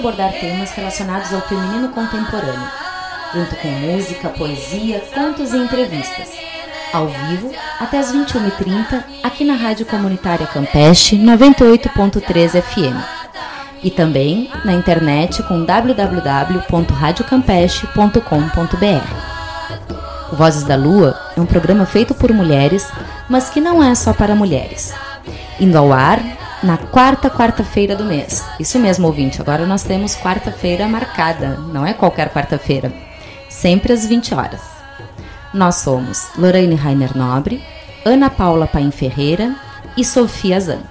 abordar temas relacionados ao feminino contemporâneo, junto com música, poesia, contos e entrevistas. Ao vivo, até as 21h30, aqui na Rádio Comunitária Campeche 98.3 FM. E também na internet com www.radiocampeche.com.br. O Vozes da Lua é um programa feito por mulheres, mas que não é só para mulheres. Indo ao ar na quarta quarta-feira do mês. Isso mesmo, ouvinte. Agora nós temos quarta-feira marcada, não é qualquer quarta-feira. Sempre às 20 horas. Nós somos Lorraine Rainer Nobre, Ana Paula Paim Ferreira e Sofia Zanck.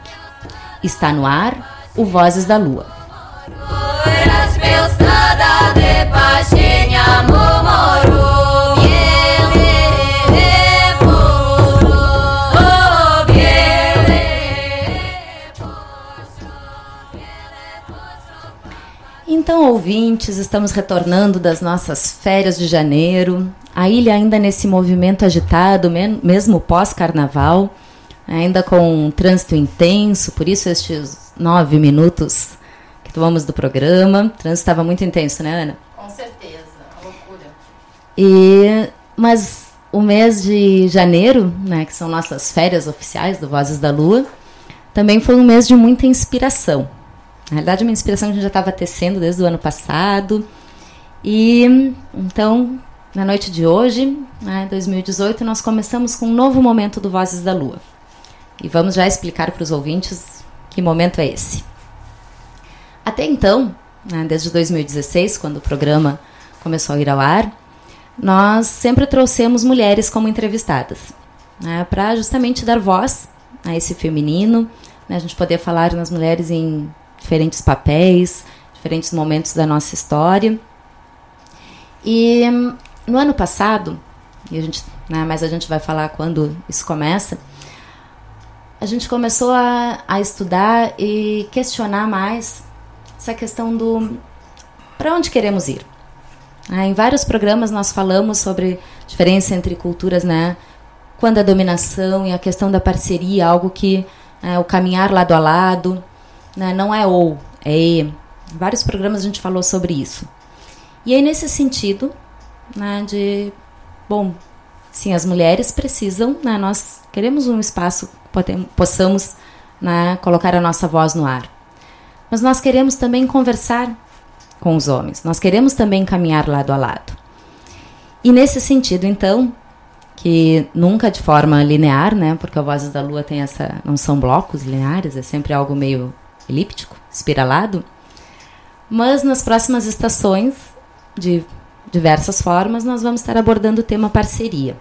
Está no ar o Vozes da Lua. Então, ouvintes, estamos retornando das nossas férias de janeiro. A ilha ainda nesse movimento agitado, mesmo pós-carnaval, ainda com um trânsito intenso, por isso estes nove minutos que tomamos do programa. O trânsito estava muito intenso, né, Ana? Com certeza, loucura. E, mas o mês de janeiro, né, que são nossas férias oficiais do Vozes da Lua, também foi um mês de muita inspiração. Na realidade, uma inspiração que a gente já estava tecendo desde o ano passado. E então, na noite de hoje, né, 2018, nós começamos com um novo momento do Vozes da Lua. E vamos já explicar para os ouvintes que momento é esse. Até então, né, desde 2016, quando o programa começou a ir ao ar, nós sempre trouxemos mulheres como entrevistadas, né, para justamente dar voz a esse feminino, né, a gente poder falar nas mulheres em diferentes papéis, diferentes momentos da nossa história. E no ano passado, e a gente, né, mas a gente vai falar quando isso começa, a gente começou a, a estudar e questionar mais essa questão do para onde queremos ir. Ah, em vários programas nós falamos sobre diferença entre culturas, né? Quando a dominação e a questão da parceria, algo que é, o caminhar lado a lado, né? não é ou, é e. Vários programas a gente falou sobre isso. E aí, nesse sentido, né, de, bom, sim, as mulheres precisam, né, nós queremos um espaço que possamos né, colocar a nossa voz no ar. Mas nós queremos também conversar com os homens, nós queremos também caminhar lado a lado. E nesse sentido, então, que nunca de forma linear, né, porque a Vozes da Lua tem essa, não são blocos lineares, é sempre algo meio elíptico, espiralado. Mas nas próximas estações, de diversas formas, nós vamos estar abordando o tema parceria.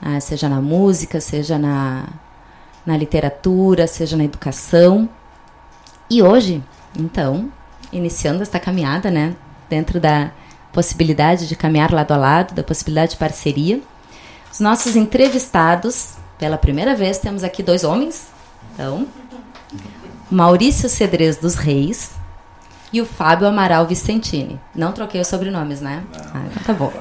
Ah, seja na música, seja na, na literatura, seja na educação. E hoje, então, iniciando esta caminhada, né, dentro da possibilidade de caminhar lado a lado, da possibilidade de parceria, os nossos entrevistados, pela primeira vez, temos aqui dois homens. Então, Maurício Cedrez dos Reis, e o Fábio Amaral Vicentini. Não troquei os sobrenomes, né? Ah, então tá bom.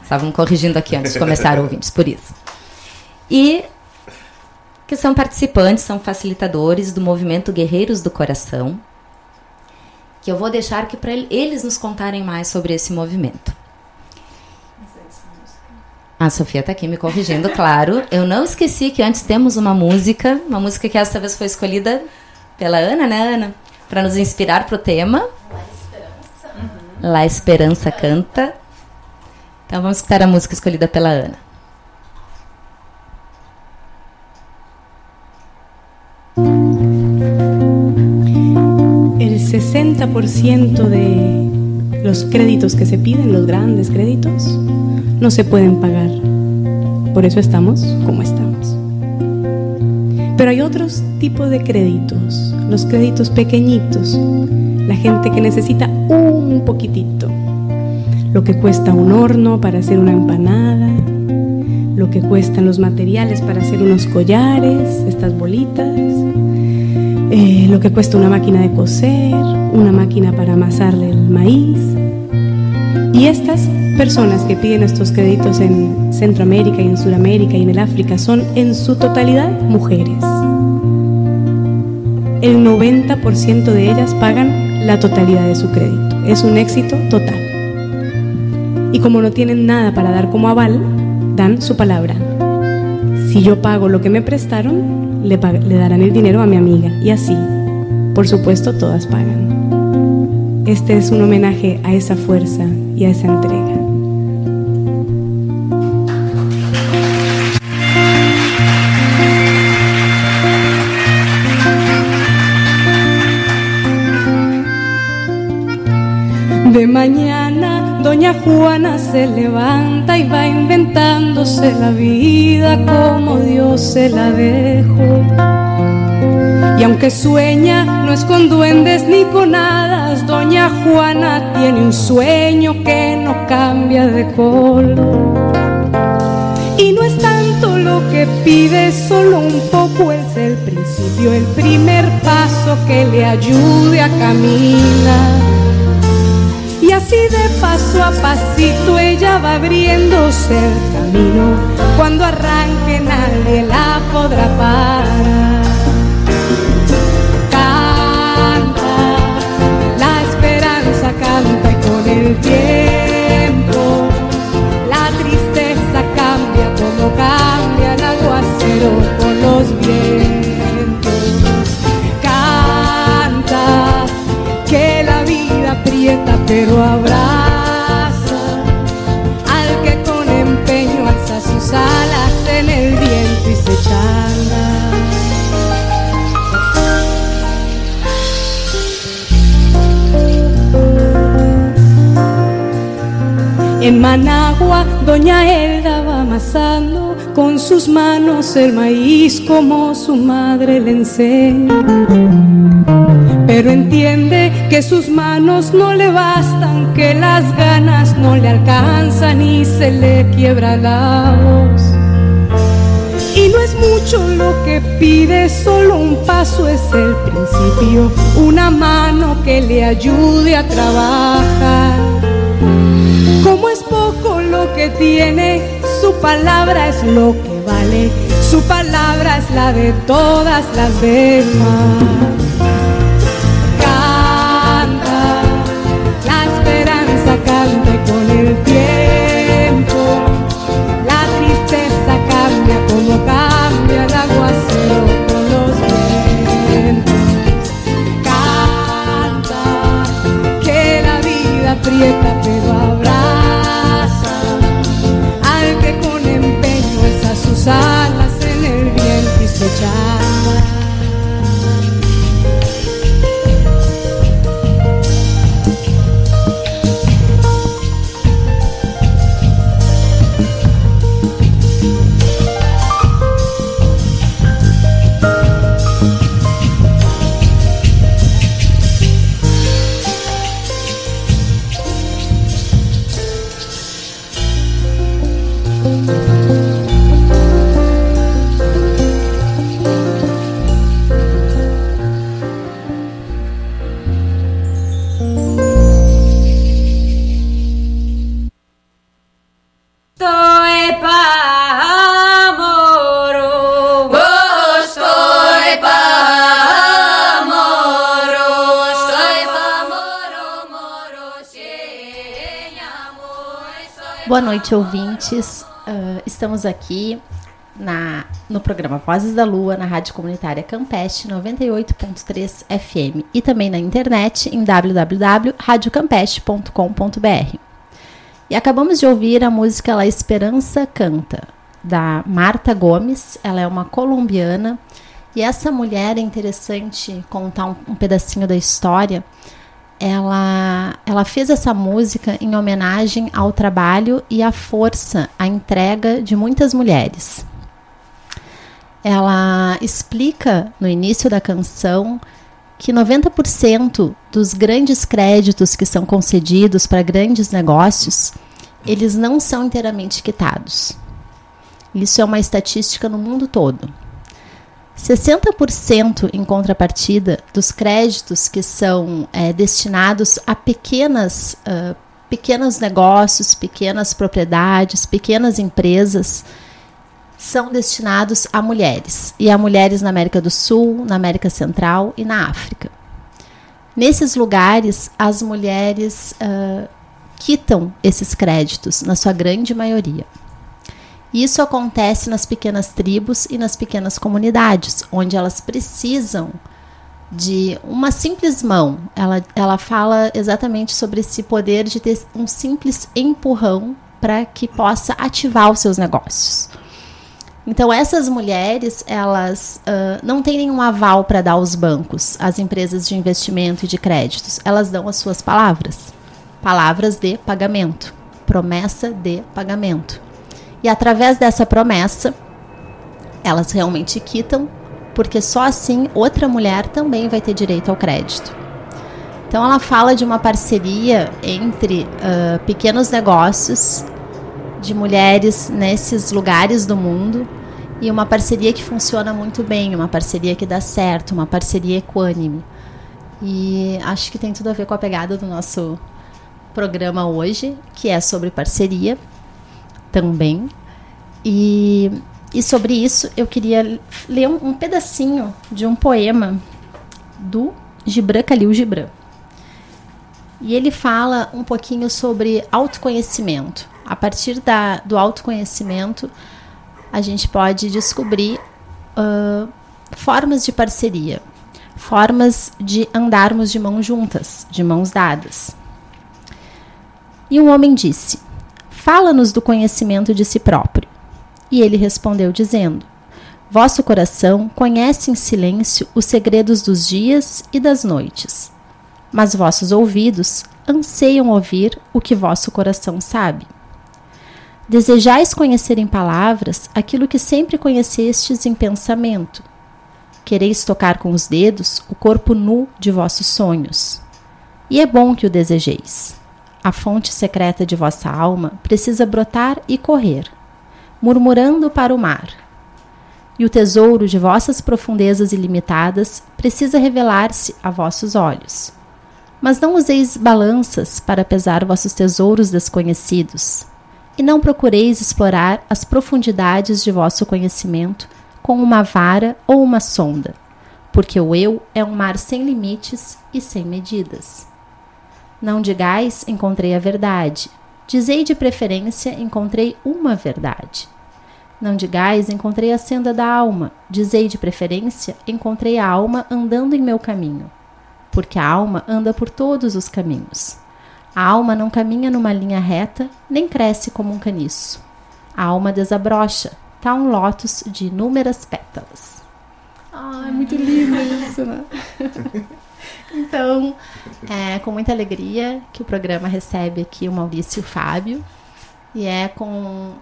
Estavam corrigindo aqui antes de começar, ouvintes, por isso. E que são participantes, são facilitadores do movimento Guerreiros do Coração, que eu vou deixar aqui para eles nos contarem mais sobre esse movimento. A Sofia está aqui me corrigindo, claro. Eu não esqueci que antes temos uma música, uma música que essa vez foi escolhida pela Ana, né, Ana? Para nos inspirar para o tema. La Esperança. La Esperança canta. Então vamos escutar a música escolhida pela Ana. El 60% de los créditos que se piden, los grandes créditos, no se pueden pagar. Por eso estamos como estamos. Pero hay otros tipos de créditos, los créditos pequeñitos, la gente que necesita un poquitito, lo que cuesta un horno para hacer una empanada, lo que cuestan los materiales para hacer unos collares, estas bolitas, eh, lo que cuesta una máquina de coser, una máquina para amasar el maíz. Y estas personas que piden estos créditos en Centroamérica y en Sudamérica y en el África son en su totalidad mujeres. El 90% de ellas pagan la totalidad de su crédito. Es un éxito total. Y como no tienen nada para dar como aval, dan su palabra. Si yo pago lo que me prestaron, le, le darán el dinero a mi amiga. Y así, por supuesto, todas pagan. Este es un homenaje a esa fuerza y a esa entrega. Mañana doña Juana se levanta y va inventándose la vida como Dios se la dejó. Y aunque sueña, no es con duendes ni con hadas, doña Juana tiene un sueño que no cambia de color. Y no es tanto lo que pide, solo un poco es el principio, el primer paso que le ayude a caminar. Y de paso a pasito ella va abriéndose el camino. Cuando arranque nadie la podrá parar. Canta, la esperanza canta y con el tiempo la tristeza cambia como cambia el aguacero con los vientos. En Managua, doña Elda va amasando con sus manos el maíz como su madre le enseña pero entiende que sus manos no le bastan, que las ganas no le alcanzan y se le quiebra la voz. Y no es mucho lo que pide, solo un paso es el principio, una mano que le ayude a trabajar. Como es poco lo que tiene, su palabra es lo que vale, su palabra es la de todas las demás. the child. Boa noite, ouvintes. Uh, estamos aqui na, no programa Vozes da Lua, na Rádio Comunitária Campeste 98.3 FM e também na internet em www.radiocampeste.com.br. E acabamos de ouvir a música La Esperança Canta, da Marta Gomes. Ela é uma colombiana e essa mulher é interessante contar um, um pedacinho da história ela, ela fez essa música em homenagem ao trabalho e à força, à entrega de muitas mulheres. Ela explica no início da canção que 90% dos grandes créditos que são concedidos para grandes negócios, eles não são inteiramente quitados. Isso é uma estatística no mundo todo. 60% em contrapartida dos créditos que são é, destinados a pequenas, uh, pequenos negócios, pequenas propriedades, pequenas empresas são destinados a mulheres e a mulheres na América do Sul, na América Central e na África. Nesses lugares, as mulheres uh, quitam esses créditos, na sua grande maioria. Isso acontece nas pequenas tribos e nas pequenas comunidades, onde elas precisam de uma simples mão. Ela, ela fala exatamente sobre esse poder de ter um simples empurrão para que possa ativar os seus negócios. Então essas mulheres elas uh, não têm nenhum aval para dar aos bancos, às empresas de investimento e de créditos. Elas dão as suas palavras, palavras de pagamento, promessa de pagamento. E através dessa promessa, elas realmente quitam, porque só assim outra mulher também vai ter direito ao crédito. Então ela fala de uma parceria entre uh, pequenos negócios de mulheres nesses lugares do mundo e uma parceria que funciona muito bem, uma parceria que dá certo, uma parceria equânime. E acho que tem tudo a ver com a pegada do nosso programa hoje, que é sobre parceria também. E, e sobre isso eu queria ler um, um pedacinho de um poema do Gibran Khalil Gibran. E ele fala um pouquinho sobre autoconhecimento. A partir da, do autoconhecimento, a gente pode descobrir uh, formas de parceria, formas de andarmos de mãos juntas, de mãos dadas. E um homem disse: Fala-nos do conhecimento de si próprio. E ele respondeu, dizendo: Vosso coração conhece em silêncio os segredos dos dias e das noites, mas vossos ouvidos anseiam ouvir o que vosso coração sabe. Desejais conhecer em palavras aquilo que sempre conhecestes em pensamento. Quereis tocar com os dedos o corpo nu de vossos sonhos. E é bom que o desejeis. A fonte secreta de vossa alma precisa brotar e correr, murmurando para o mar. E o tesouro de vossas profundezas ilimitadas precisa revelar-se a vossos olhos. Mas não useis balanças para pesar vossos tesouros desconhecidos, e não procureis explorar as profundidades de vosso conhecimento com uma vara ou uma sonda, porque o eu é um mar sem limites e sem medidas. Não digais encontrei a verdade. Dizei de preferência encontrei uma verdade. Não digais encontrei a senda da alma. Dizei de preferência encontrei a alma andando em meu caminho. Porque a alma anda por todos os caminhos. A alma não caminha numa linha reta, nem cresce como um caniço. A alma desabrocha, tá um lótus de inúmeras pétalas. Ai, muito lindo isso, né? Então, é com muita alegria que o programa recebe aqui o Maurício Fábio. E é com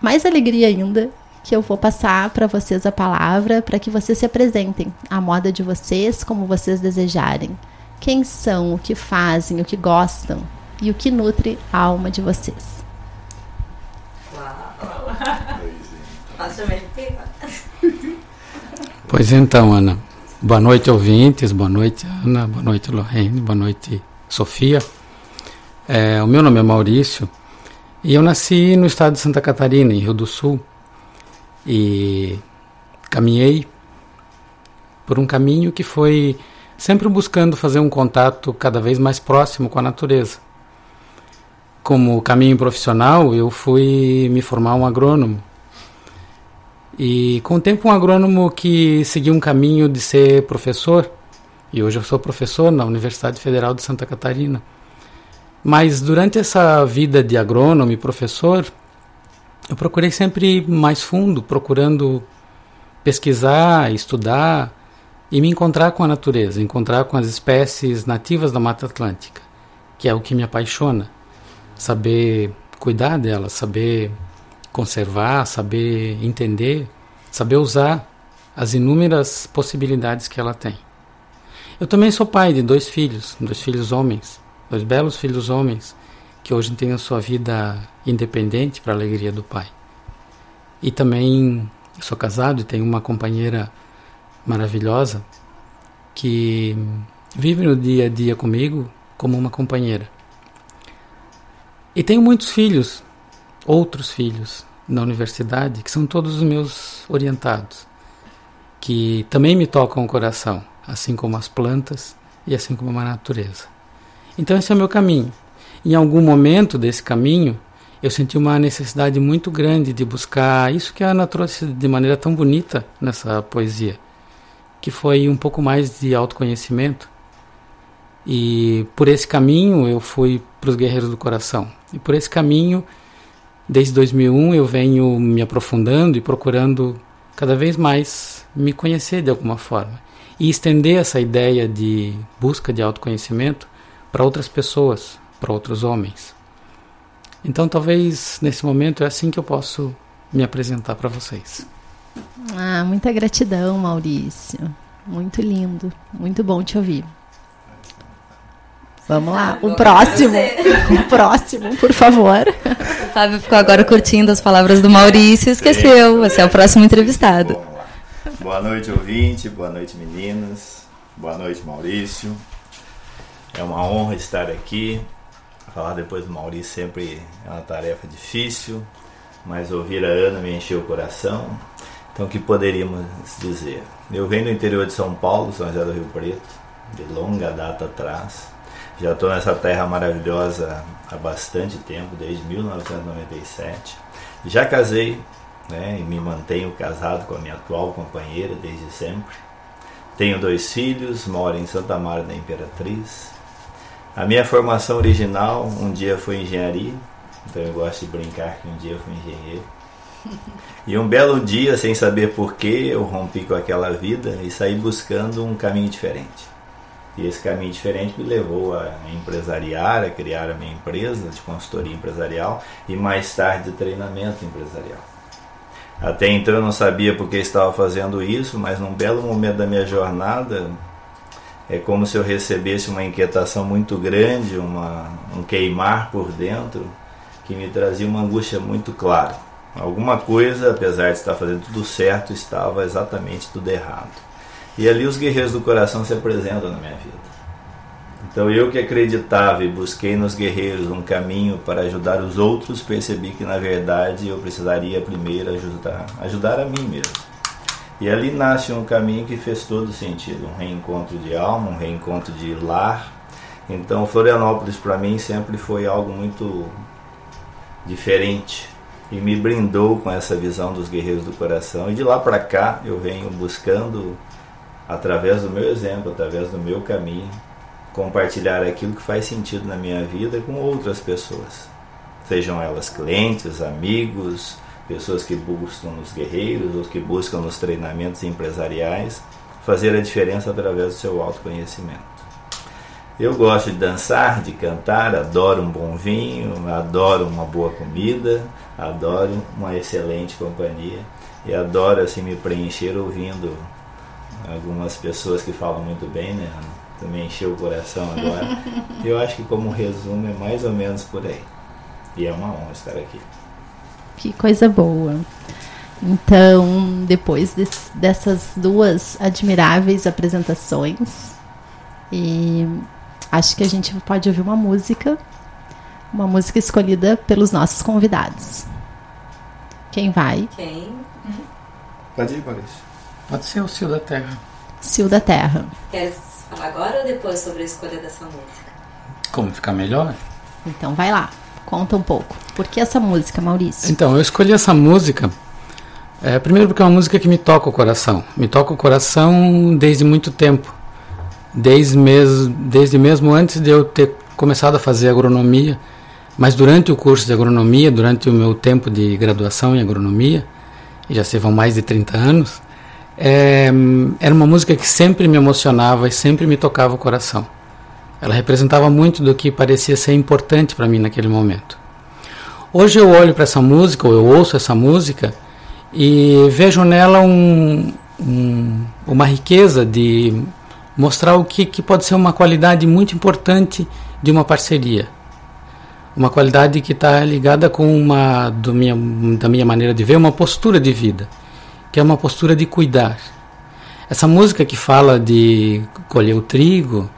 mais alegria ainda que eu vou passar para vocês a palavra para que vocês se apresentem à moda de vocês, como vocês desejarem. Quem são, o que fazem, o que gostam e o que nutre a alma de vocês. Pois então, Ana. Boa noite, ouvintes. Boa noite, Ana. Boa noite, Lorraine. Boa noite, Sofia. É, o meu nome é Maurício e eu nasci no estado de Santa Catarina, em Rio do Sul. E caminhei por um caminho que foi sempre buscando fazer um contato cada vez mais próximo com a natureza. como caminho profissional, eu fui me formar um agrônomo. E com o tempo, um agrônomo que seguiu um caminho de ser professor. E hoje eu sou professor na Universidade Federal de Santa Catarina. Mas durante essa vida de agrônomo e professor, eu procurei sempre mais fundo, procurando pesquisar, estudar e me encontrar com a natureza, encontrar com as espécies nativas da Mata Atlântica, que é o que me apaixona saber cuidar dela, saber conservar, saber entender, saber usar as inúmeras possibilidades que ela tem. Eu também sou pai de dois filhos, dois filhos homens, dois belos filhos homens, que hoje têm a sua vida independente para a alegria do pai. E também sou casado e tenho uma companheira maravilhosa que vive no dia a dia comigo como uma companheira. E tenho muitos filhos, outros filhos na universidade, que são todos os meus orientados, que também me tocam o coração, assim como as plantas e assim como a natureza. Então esse é o meu caminho. Em algum momento desse caminho, eu senti uma necessidade muito grande de buscar isso que a trouxe de maneira tão bonita nessa poesia, que foi um pouco mais de autoconhecimento. E por esse caminho eu fui para os Guerreiros do Coração. E por esse caminho, desde 2001, eu venho me aprofundando e procurando cada vez mais me conhecer de alguma forma e estender essa ideia de busca de autoconhecimento para outras pessoas, para outros homens. Então, talvez nesse momento é assim que eu posso me apresentar para vocês. Ah, muita gratidão, Maurício. Muito lindo, muito bom te ouvir. Vamos lá, o próximo. O próximo, por favor. O Fábio ficou agora curtindo as palavras do Maurício e esqueceu. Você é o próximo entrevistado. Boa noite, ouvinte. Boa noite, meninas. Boa noite, Maurício. É uma honra estar aqui. Falar depois do Maurício sempre é uma tarefa difícil, mas ouvir a Ana me encheu o coração. Então, o que poderíamos dizer? Eu venho do interior de São Paulo, São José do Rio Preto, de longa data atrás já estou nessa terra maravilhosa há bastante tempo, desde 1997. Já casei né, e me mantenho casado com a minha atual companheira desde sempre. Tenho dois filhos, moro em Santa Maria da Imperatriz. A minha formação original um dia foi engenharia, então eu gosto de brincar que um dia eu fui engenheiro. E um belo dia, sem saber porquê, eu rompi com aquela vida e saí buscando um caminho diferente. E esse caminho diferente me levou a empresariar, a criar a minha empresa de consultoria empresarial e mais tarde de treinamento empresarial. Até então eu não sabia por que estava fazendo isso, mas num belo momento da minha jornada é como se eu recebesse uma inquietação muito grande, uma, um queimar por dentro, que me trazia uma angústia muito clara. Alguma coisa, apesar de estar fazendo tudo certo, estava exatamente tudo errado. E ali os guerreiros do coração se apresentam na minha vida. Então eu que acreditava e busquei nos guerreiros um caminho para ajudar os outros, percebi que na verdade eu precisaria primeiro ajudar, ajudar a mim mesmo. E ali nasce um caminho que fez todo sentido, um reencontro de alma, um reencontro de lar. Então Florianópolis para mim sempre foi algo muito diferente e me brindou com essa visão dos guerreiros do coração. E de lá para cá eu venho buscando através do meu exemplo, através do meu caminho, compartilhar aquilo que faz sentido na minha vida com outras pessoas. Sejam elas clientes, amigos, pessoas que buscam nos guerreiros ou que buscam nos treinamentos empresariais, fazer a diferença através do seu autoconhecimento. Eu gosto de dançar, de cantar, adoro um bom vinho, adoro uma boa comida, adoro uma excelente companhia e adoro assim me preencher ouvindo algumas pessoas que falam muito bem, né? Também encheu o coração agora. Eu acho que como resumo é mais ou menos por aí. E é uma honra estar aqui. Que coisa boa. Então, depois dessas duas admiráveis apresentações, e acho que a gente pode ouvir uma música, uma música escolhida pelos nossos convidados. Quem vai? Quem? Pode ir, Maurício. Pode ser o Cio da Terra. Cio da Terra. Queres falar agora ou depois sobre a escolha dessa música? Como ficar melhor? Então vai lá. Conta um pouco. Por que essa música, Maurício? Então, eu escolhi essa música, é, primeiro porque é uma música que me toca o coração. Me toca o coração desde muito tempo. Desde mesmo, desde mesmo antes de eu ter começado a fazer agronomia, mas durante o curso de agronomia, durante o meu tempo de graduação em agronomia, e já se vão mais de 30 anos, é, era uma música que sempre me emocionava e sempre me tocava o coração. Ela representava muito do que parecia ser importante para mim naquele momento. Hoje eu olho para essa música, ou eu ouço essa música, e vejo nela um, um, uma riqueza de mostrar o que, que pode ser uma qualidade muito importante de uma parceria. Uma qualidade que está ligada com uma, minha, da minha maneira de ver, uma postura de vida, que é uma postura de cuidar. Essa música que fala de colher o trigo,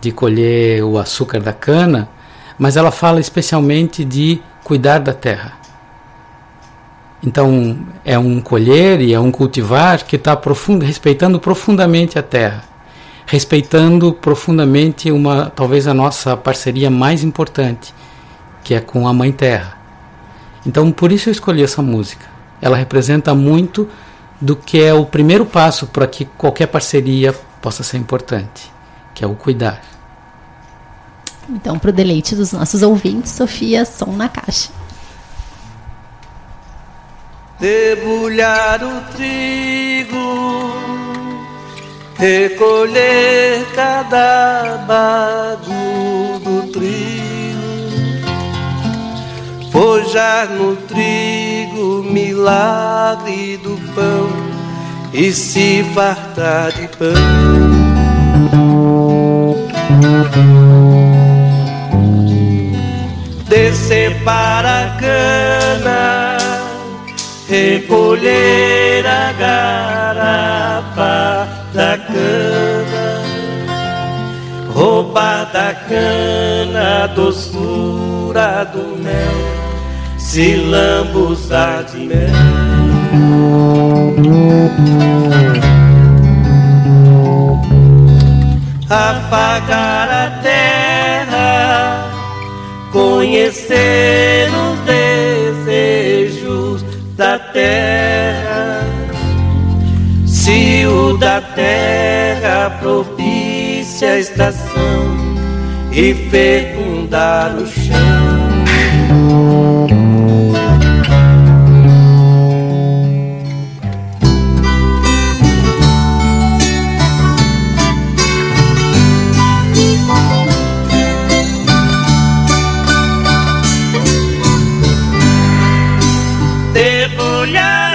de colher o açúcar da cana, mas ela fala especialmente de cuidar da terra. Então, é um colher e é um cultivar que está respeitando profundamente a terra, respeitando profundamente uma, talvez a nossa parceria mais importante, que é com a Mãe Terra. Então, por isso eu escolhi essa música. Ela representa muito do que é o primeiro passo para que qualquer parceria possa ser importante, que é o cuidar. Então, para o deleite dos nossos ouvintes, Sofia, som na caixa. Debulhar o trigo, recolher cada bago do trigo, forjar no trigo milagre do pão e se fartar de pão. Descer para a cana, recolher a garapa da cana, roubar da cana a doçura do mel, se lambuzar de mel. Afagar a terra, conhecer os desejos da terra. Se o da terra propicia a estação e fecundar o chão. Debulhar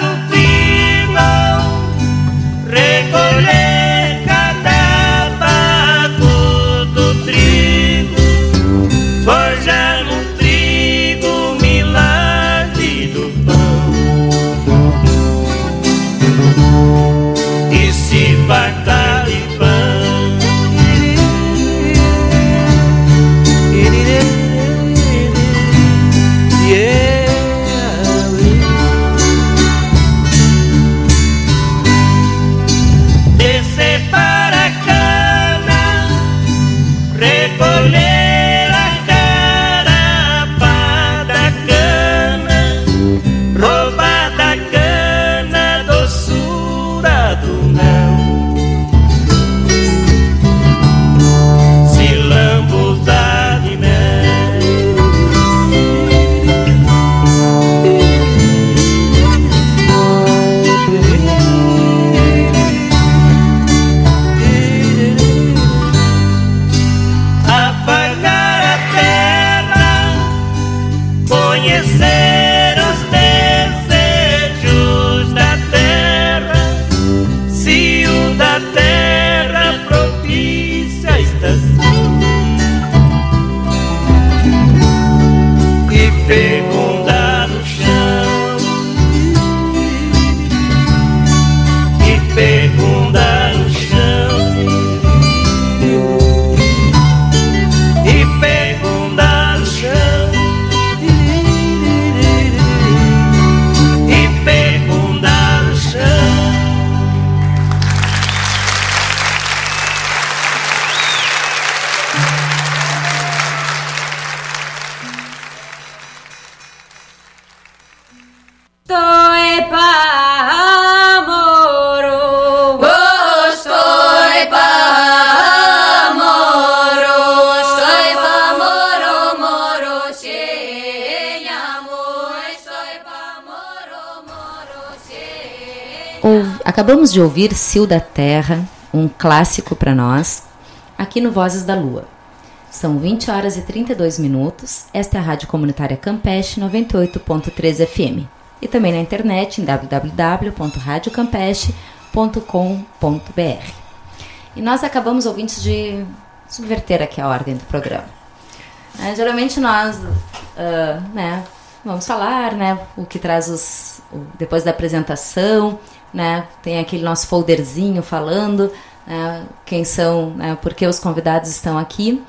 De ouvir Sil da Terra, um clássico para nós, aqui no Vozes da Lua. São 20 horas e 32 minutos. Esta é a Rádio Comunitária Campeche 98.3 FM. E também na internet em www.radiocampeche.com.br. E nós acabamos, ouvintes, de subverter aqui a ordem do programa. É, geralmente nós ah, né, vamos falar né, o que traz os. depois da apresentação, né, tem aquele nosso folderzinho falando né, quem são, né, por que os convidados estão aqui.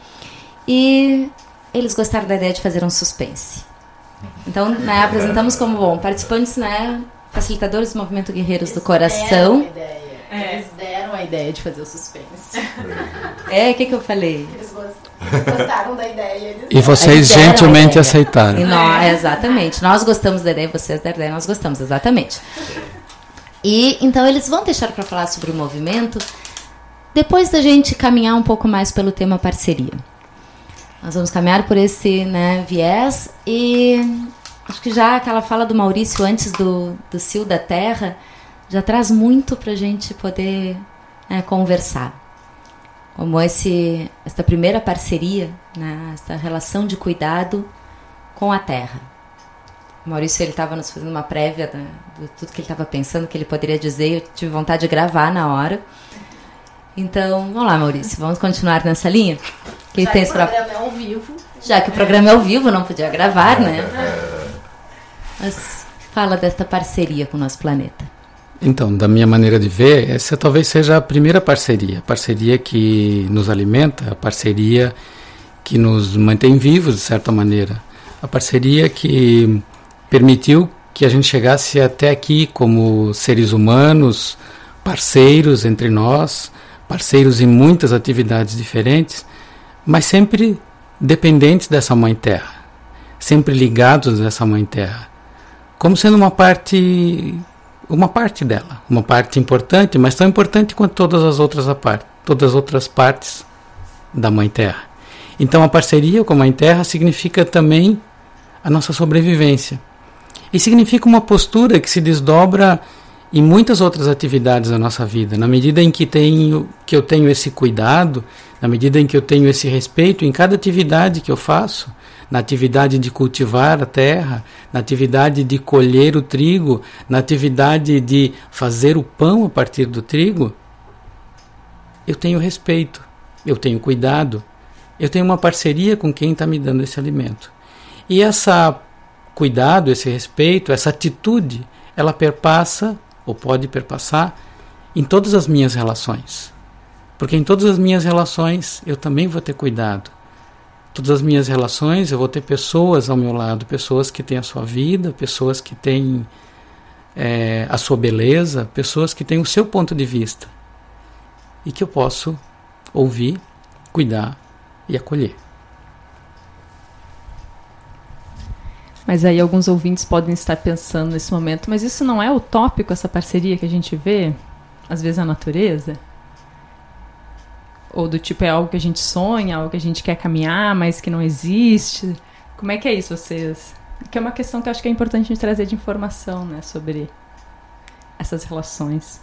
E eles gostaram da ideia de fazer um suspense. Então, né, apresentamos como bom, participantes, né, facilitadores do movimento Guerreiros do Coração. Eles deram a ideia de fazer o suspense. É, o que, que eu falei? Eles gost- gostaram da ideia. Eles E vocês Eles gentilmente aceitaram. E nó- exatamente. Nós gostamos da ideia, vocês da ideia, nós gostamos, exatamente. E então eles vão deixar para falar sobre o movimento depois da gente caminhar um pouco mais pelo tema parceria. Nós vamos caminhar por esse né, viés e acho que já aquela fala do Maurício antes do, do Sil da Terra já traz muito para a gente poder né, conversar. Como esse, esta primeira parceria, né, esta relação de cuidado com a terra. O Maurício ele estava nos fazendo uma prévia da, de tudo que ele estava pensando que ele poderia dizer. Eu tive vontade de gravar na hora. Então, vamos lá, Maurício, vamos continuar nessa linha. Que Já tens que o pra... programa é ao vivo. Já que o programa é ao vivo, não podia gravar, né? Mas fala desta parceria com o nosso planeta. Então, da minha maneira de ver, essa talvez seja a primeira parceria. A parceria que nos alimenta, a parceria que nos mantém vivos, de certa maneira. A parceria que permitiu que a gente chegasse até aqui como seres humanos, parceiros entre nós, parceiros em muitas atividades diferentes, mas sempre dependentes dessa Mãe Terra, sempre ligados dessa Mãe Terra, como sendo uma parte uma parte dela, uma parte importante, mas tão importante quanto todas as outras a parte, todas as outras partes da Mãe Terra. Então a parceria com a Mãe Terra significa também a nossa sobrevivência. E significa uma postura que se desdobra em muitas outras atividades da nossa vida. Na medida em que, tenho, que eu tenho esse cuidado, na medida em que eu tenho esse respeito em cada atividade que eu faço, na atividade de cultivar a terra, na atividade de colher o trigo, na atividade de fazer o pão a partir do trigo, eu tenho respeito, eu tenho cuidado, eu tenho uma parceria com quem está me dando esse alimento. E essa cuidado, esse respeito, essa atitude, ela perpassa ou pode perpassar em todas as minhas relações. Porque em todas as minhas relações eu também vou ter cuidado. Todas as minhas relações eu vou ter pessoas ao meu lado, pessoas que têm a sua vida, pessoas que têm é, a sua beleza, pessoas que têm o seu ponto de vista e que eu posso ouvir, cuidar e acolher. Mas aí alguns ouvintes podem estar pensando nesse momento, mas isso não é utópico, essa parceria que a gente vê, às vezes, na natureza? Ou do tipo, é algo que a gente sonha, algo que a gente quer caminhar, mas que não existe? Como é que é isso, vocês? Que é uma questão que eu acho que é importante a gente trazer de informação, né, sobre essas relações.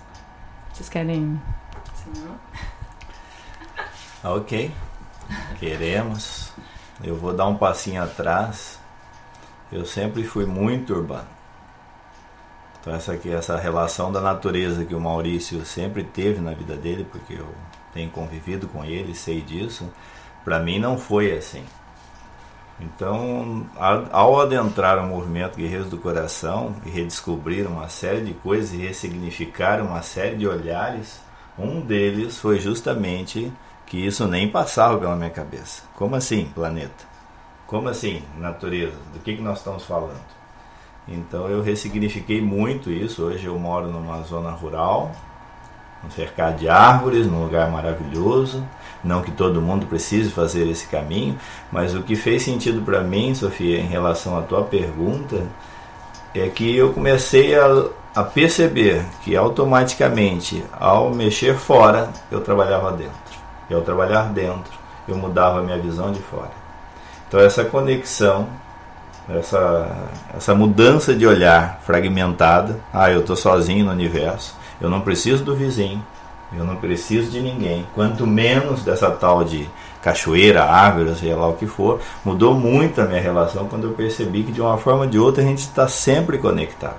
Vocês querem... Ah, Ok, queremos. Eu vou dar um passinho atrás. Eu sempre fui muito urbano. Então essa aqui, essa relação da natureza que o Maurício sempre teve na vida dele, porque eu tenho convivido com ele, sei disso. Para mim não foi assim. Então, ao adentrar o movimento Guerreiros do Coração e redescobrir uma série de coisas e ressignificar uma série de olhares, um deles foi justamente que isso nem passava pela minha cabeça. Como assim, planeta? Como assim, natureza? Do que, que nós estamos falando? Então eu ressignifiquei muito isso. Hoje eu moro numa zona rural, um cercado de árvores, num lugar maravilhoso. Não que todo mundo precise fazer esse caminho, mas o que fez sentido para mim, Sofia, em relação à tua pergunta, é que eu comecei a, a perceber que automaticamente, ao mexer fora, eu trabalhava dentro. E ao trabalhar dentro, eu mudava a minha visão de fora. Então essa conexão, essa, essa mudança de olhar fragmentada, ah, eu estou sozinho no universo, eu não preciso do vizinho, eu não preciso de ninguém, quanto menos dessa tal de cachoeira, árvore, seja lá o que for, mudou muito a minha relação quando eu percebi que de uma forma ou de outra a gente está sempre conectado.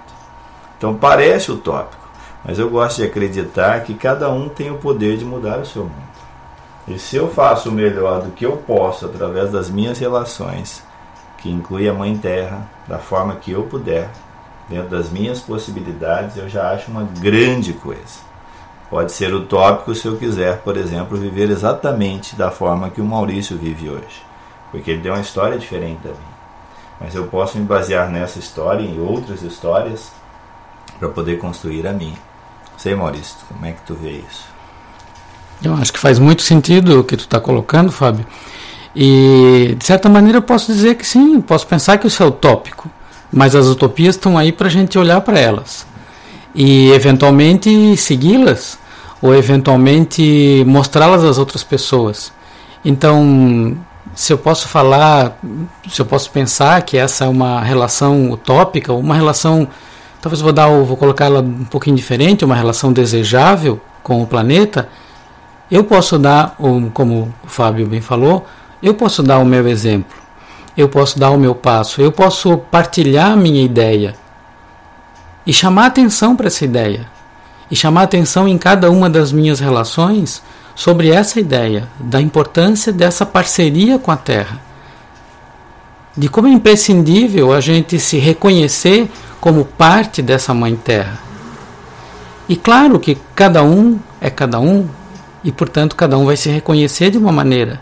Então parece utópico, mas eu gosto de acreditar que cada um tem o poder de mudar o seu mundo. E se eu faço o melhor do que eu posso através das minhas relações, que inclui a Mãe Terra, da forma que eu puder, dentro das minhas possibilidades, eu já acho uma grande coisa. Pode ser utópico se eu quiser, por exemplo, viver exatamente da forma que o Maurício vive hoje, porque ele tem uma história diferente da minha. Mas eu posso me basear nessa história e em outras histórias para poder construir a minha. Sei, Maurício, como é que tu vê isso? Eu acho que faz muito sentido o que tu está colocando, Fábio. E, de certa maneira, eu posso dizer que sim, posso pensar que isso é utópico, mas as utopias estão aí para a gente olhar para elas e, eventualmente, segui-las ou eventualmente mostrá-las às outras pessoas. Então, se eu posso falar, se eu posso pensar que essa é uma relação utópica, uma relação, talvez vou dar, vou colocar ela um pouquinho diferente, uma relação desejável com o planeta, eu posso dar, como o Fábio bem falou, eu posso dar o meu exemplo, eu posso dar o meu passo, eu posso partilhar a minha ideia e chamar atenção para essa ideia e chamar atenção em cada uma das minhas relações sobre essa ideia, da importância dessa parceria com a Terra, de como é imprescindível a gente se reconhecer como parte dessa Mãe Terra. E claro que cada um é cada um e, portanto, cada um vai se reconhecer de uma maneira.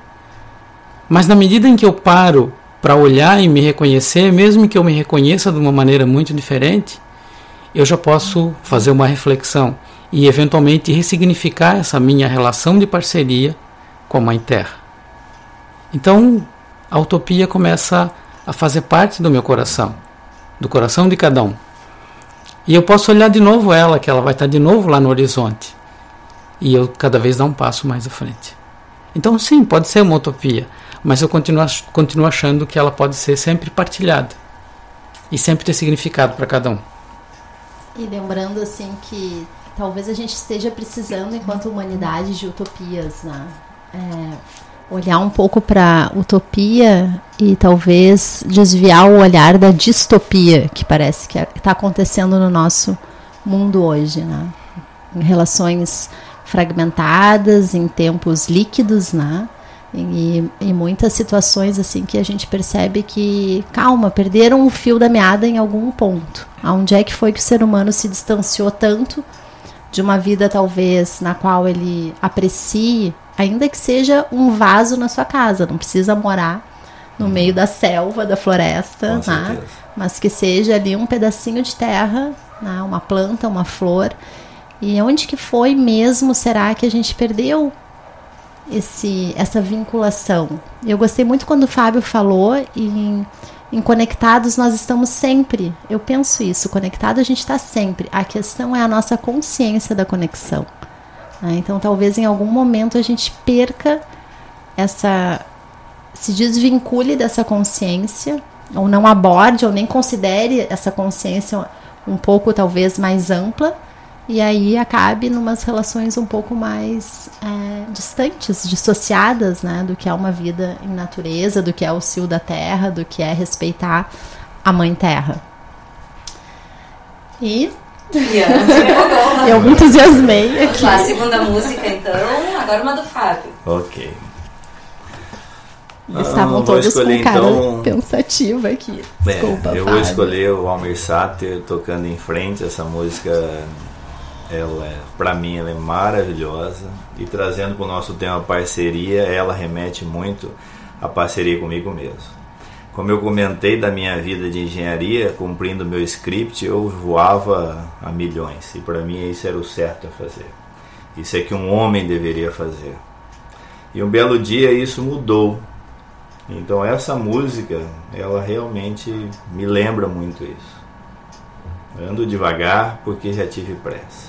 Mas na medida em que eu paro para olhar e me reconhecer, mesmo que eu me reconheça de uma maneira muito diferente, eu já posso fazer uma reflexão e eventualmente ressignificar essa minha relação de parceria com a Mãe Terra. Então, a utopia começa a fazer parte do meu coração, do coração de cada um. E eu posso olhar de novo ela, que ela vai estar de novo lá no horizonte. E eu cada vez dar um passo mais à frente. Então, sim, pode ser uma utopia, mas eu continuo, continuo achando que ela pode ser sempre partilhada e sempre ter significado para cada um. E lembrando assim que talvez a gente esteja precisando, enquanto humanidade, de utopias, né? É, olhar um pouco para utopia e talvez desviar o olhar da distopia que parece que está acontecendo no nosso mundo hoje, né? Em relações fragmentadas, em tempos líquidos, né? E, em muitas situações assim que a gente percebe que, calma, perderam o fio da meada em algum ponto. Aonde é que foi que o ser humano se distanciou tanto de uma vida talvez na qual ele aprecie, ainda que seja um vaso na sua casa, não precisa morar no uhum. meio da selva, da floresta, né? mas que seja ali um pedacinho de terra, né? uma planta, uma flor. E onde que foi mesmo será que a gente perdeu esse, essa vinculação. Eu gostei muito quando o Fábio falou em, em conectados nós estamos sempre. Eu penso isso, conectado a gente está sempre. A questão é a nossa consciência da conexão. Né? Então talvez em algum momento a gente perca essa. se desvincule dessa consciência, ou não aborde, ou nem considere essa consciência um pouco talvez mais ampla e aí acabe numas relações um pouco mais é, distantes, dissociadas, né, do que é uma vida em natureza, do que é o cio da terra, do que é respeitar a mãe terra. E eu me entusiasmei aqui. A segunda música, então, agora uma do Fábio. Ok. Estavam ah, todos escolher, com cara então... pensativa aqui. É, Desculpa, é, Eu Fábio. vou escolher o Almir Sater tocando em frente essa música ela é, para mim ela é maravilhosa e trazendo para o nosso tema parceria, ela remete muito à parceria comigo mesmo. Como eu comentei da minha vida de engenharia, cumprindo meu script, eu voava a milhões e para mim isso era o certo a fazer. Isso é que um homem deveria fazer. E um belo dia isso mudou. Então essa música, ela realmente me lembra muito isso. Ando devagar porque já tive pressa.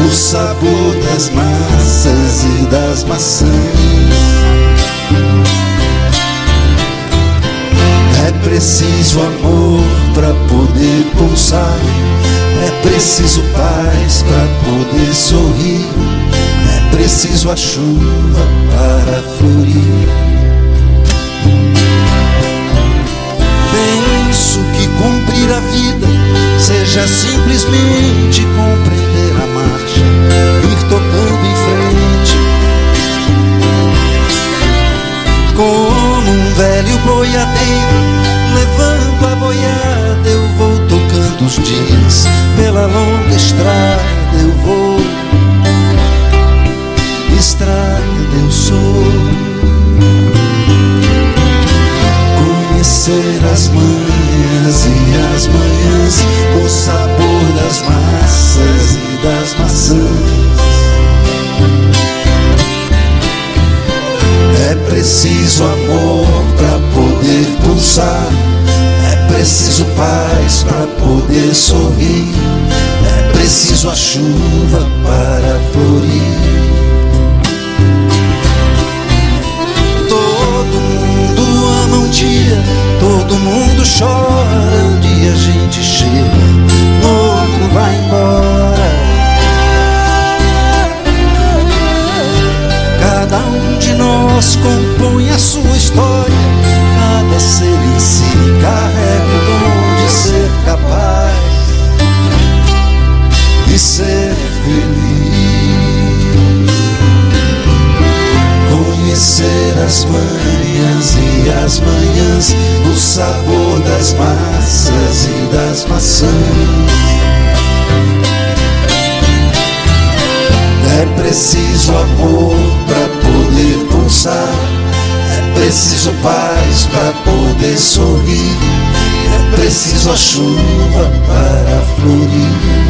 O sabor das massas e das maçãs. É preciso amor para poder pulsar, é preciso paz para poder sorrir, é preciso a chuva para florir. Penso que cumprir a vida seja simplesmente compreender Como um velho boiadeiro, levando a boiada, eu vou tocando os dias pela longa estrada. Eu vou, estrada eu sou. Conhecer as manhãs e as manhãs, o sabor das massas e das maçãs. Preciso amor para poder pulsar, é preciso paz para poder sorrir, é preciso a chuva para florir. Todo mundo ama um dia, todo mundo chora. Um dia a gente chega, outro vai embora. Cada um de nós compõe a sua história. Cada ser em si carrega o dom de ser capaz de ser feliz. Conhecer as manhãs e as manhãs, o sabor das massas e das maçãs. É preciso amor para poder pulsar, é preciso paz para poder sorrir, é preciso a chuva para florir.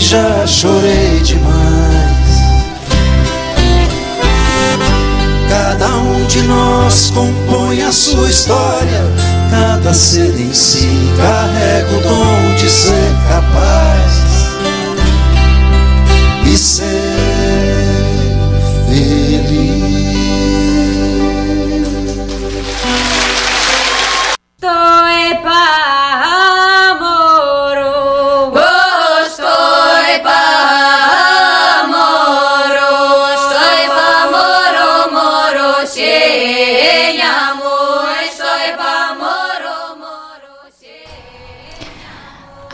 Já chorei demais. Cada um de nós compõe a sua história. cada ser em si carrega o dom de ser capaz e ser feliz.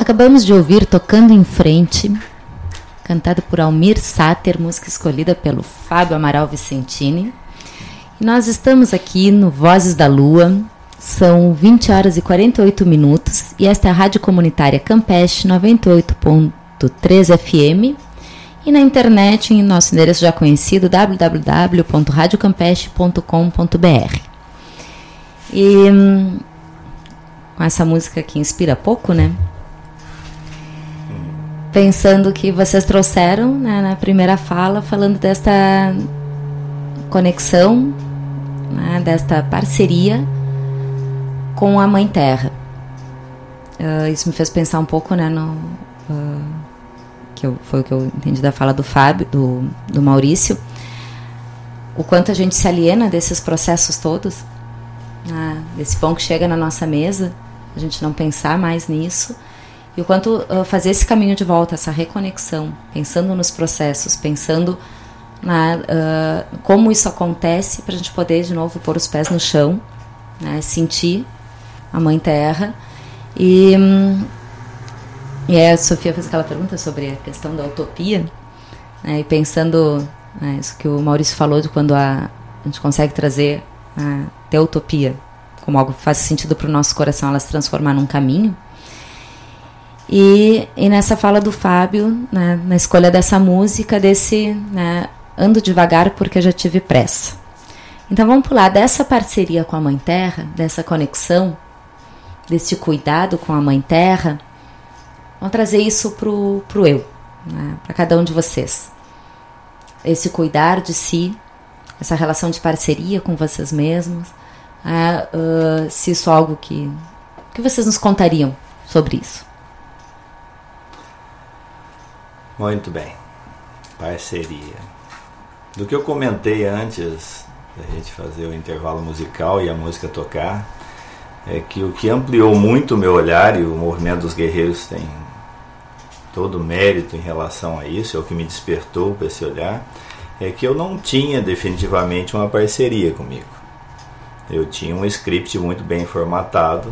Acabamos de ouvir Tocando em Frente, cantado por Almir Sater, música escolhida pelo Fábio Amaral Vicentini. E nós estamos aqui no Vozes da Lua, são 20 horas e 48 minutos, e esta é a Rádio Comunitária Campeche 98.3 FM. E na internet, em nosso endereço já conhecido, www.radiocampeche.com.br. E hum, com essa música que inspira pouco, né? Pensando que vocês trouxeram né, na primeira fala, falando desta conexão, né, desta parceria com a Mãe Terra. Uh, isso me fez pensar um pouco, né, no, uh, que eu, foi o que eu entendi da fala do Fábio, do, do Maurício, o quanto a gente se aliena desses processos todos, né, desse pão que chega na nossa mesa, a gente não pensar mais nisso e o quanto uh, fazer esse caminho de volta, essa reconexão, pensando nos processos, pensando na, uh, como isso acontece, para a gente poder de novo pôr os pés no chão, né, sentir a Mãe Terra. E, hum, e a Sofia fez aquela pergunta sobre a questão da utopia, né, e pensando né, isso que o Maurício falou de quando a, a gente consegue trazer a utopia como algo que faz sentido para o nosso coração, ela se transformar num caminho. E, e nessa fala do Fábio, né, na escolha dessa música, desse né, ando devagar porque já tive pressa. Então vamos pular dessa parceria com a Mãe Terra, dessa conexão, desse cuidado com a Mãe Terra, vamos trazer isso pro, pro eu, né, para cada um de vocês. Esse cuidar de si, essa relação de parceria com vocês mesmos, uh, se isso é algo que, que vocês nos contariam sobre isso. Muito bem. Parceria. Do que eu comentei antes da gente fazer o intervalo musical e a música tocar, é que o que ampliou muito o meu olhar, e o movimento dos guerreiros tem todo o mérito em relação a isso, é o que me despertou para esse olhar, é que eu não tinha definitivamente uma parceria comigo. Eu tinha um script muito bem formatado,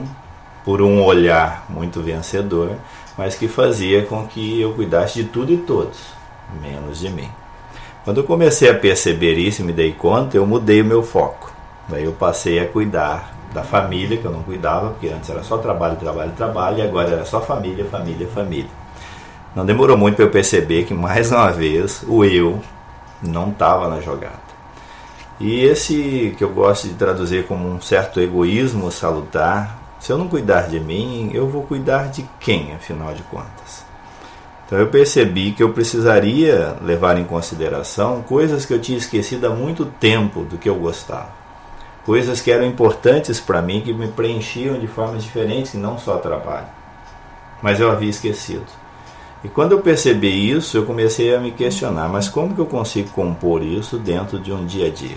por um olhar muito vencedor, mas que fazia com que eu cuidasse de tudo e todos, menos de mim. Quando eu comecei a perceber isso e me dei conta, eu mudei o meu foco. Daí eu passei a cuidar da família, que eu não cuidava, porque antes era só trabalho, trabalho, trabalho, e agora era só família, família, família. Não demorou muito para eu perceber que, mais uma vez, o eu não estava na jogada. E esse que eu gosto de traduzir como um certo egoísmo salutar, se eu não cuidar de mim, eu vou cuidar de quem, afinal de contas? Então eu percebi que eu precisaria levar em consideração coisas que eu tinha esquecido há muito tempo do que eu gostava. Coisas que eram importantes para mim, que me preenchiam de formas diferentes, e não só trabalho. Mas eu havia esquecido. E quando eu percebi isso, eu comecei a me questionar: mas como que eu consigo compor isso dentro de um dia a dia?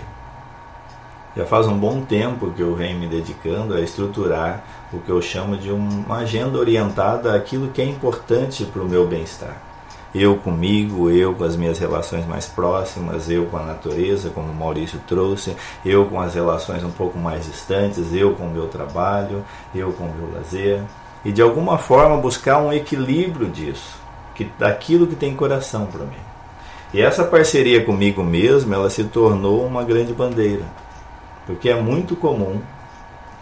Já faz um bom tempo que eu venho me dedicando a estruturar o que eu chamo de uma agenda orientada àquilo que é importante para o meu bem-estar. Eu comigo, eu com as minhas relações mais próximas, eu com a natureza, como o Maurício trouxe, eu com as relações um pouco mais distantes, eu com o meu trabalho, eu com o meu lazer. E de alguma forma buscar um equilíbrio disso, que, daquilo que tem coração para mim. E essa parceria comigo mesmo, ela se tornou uma grande bandeira porque é muito comum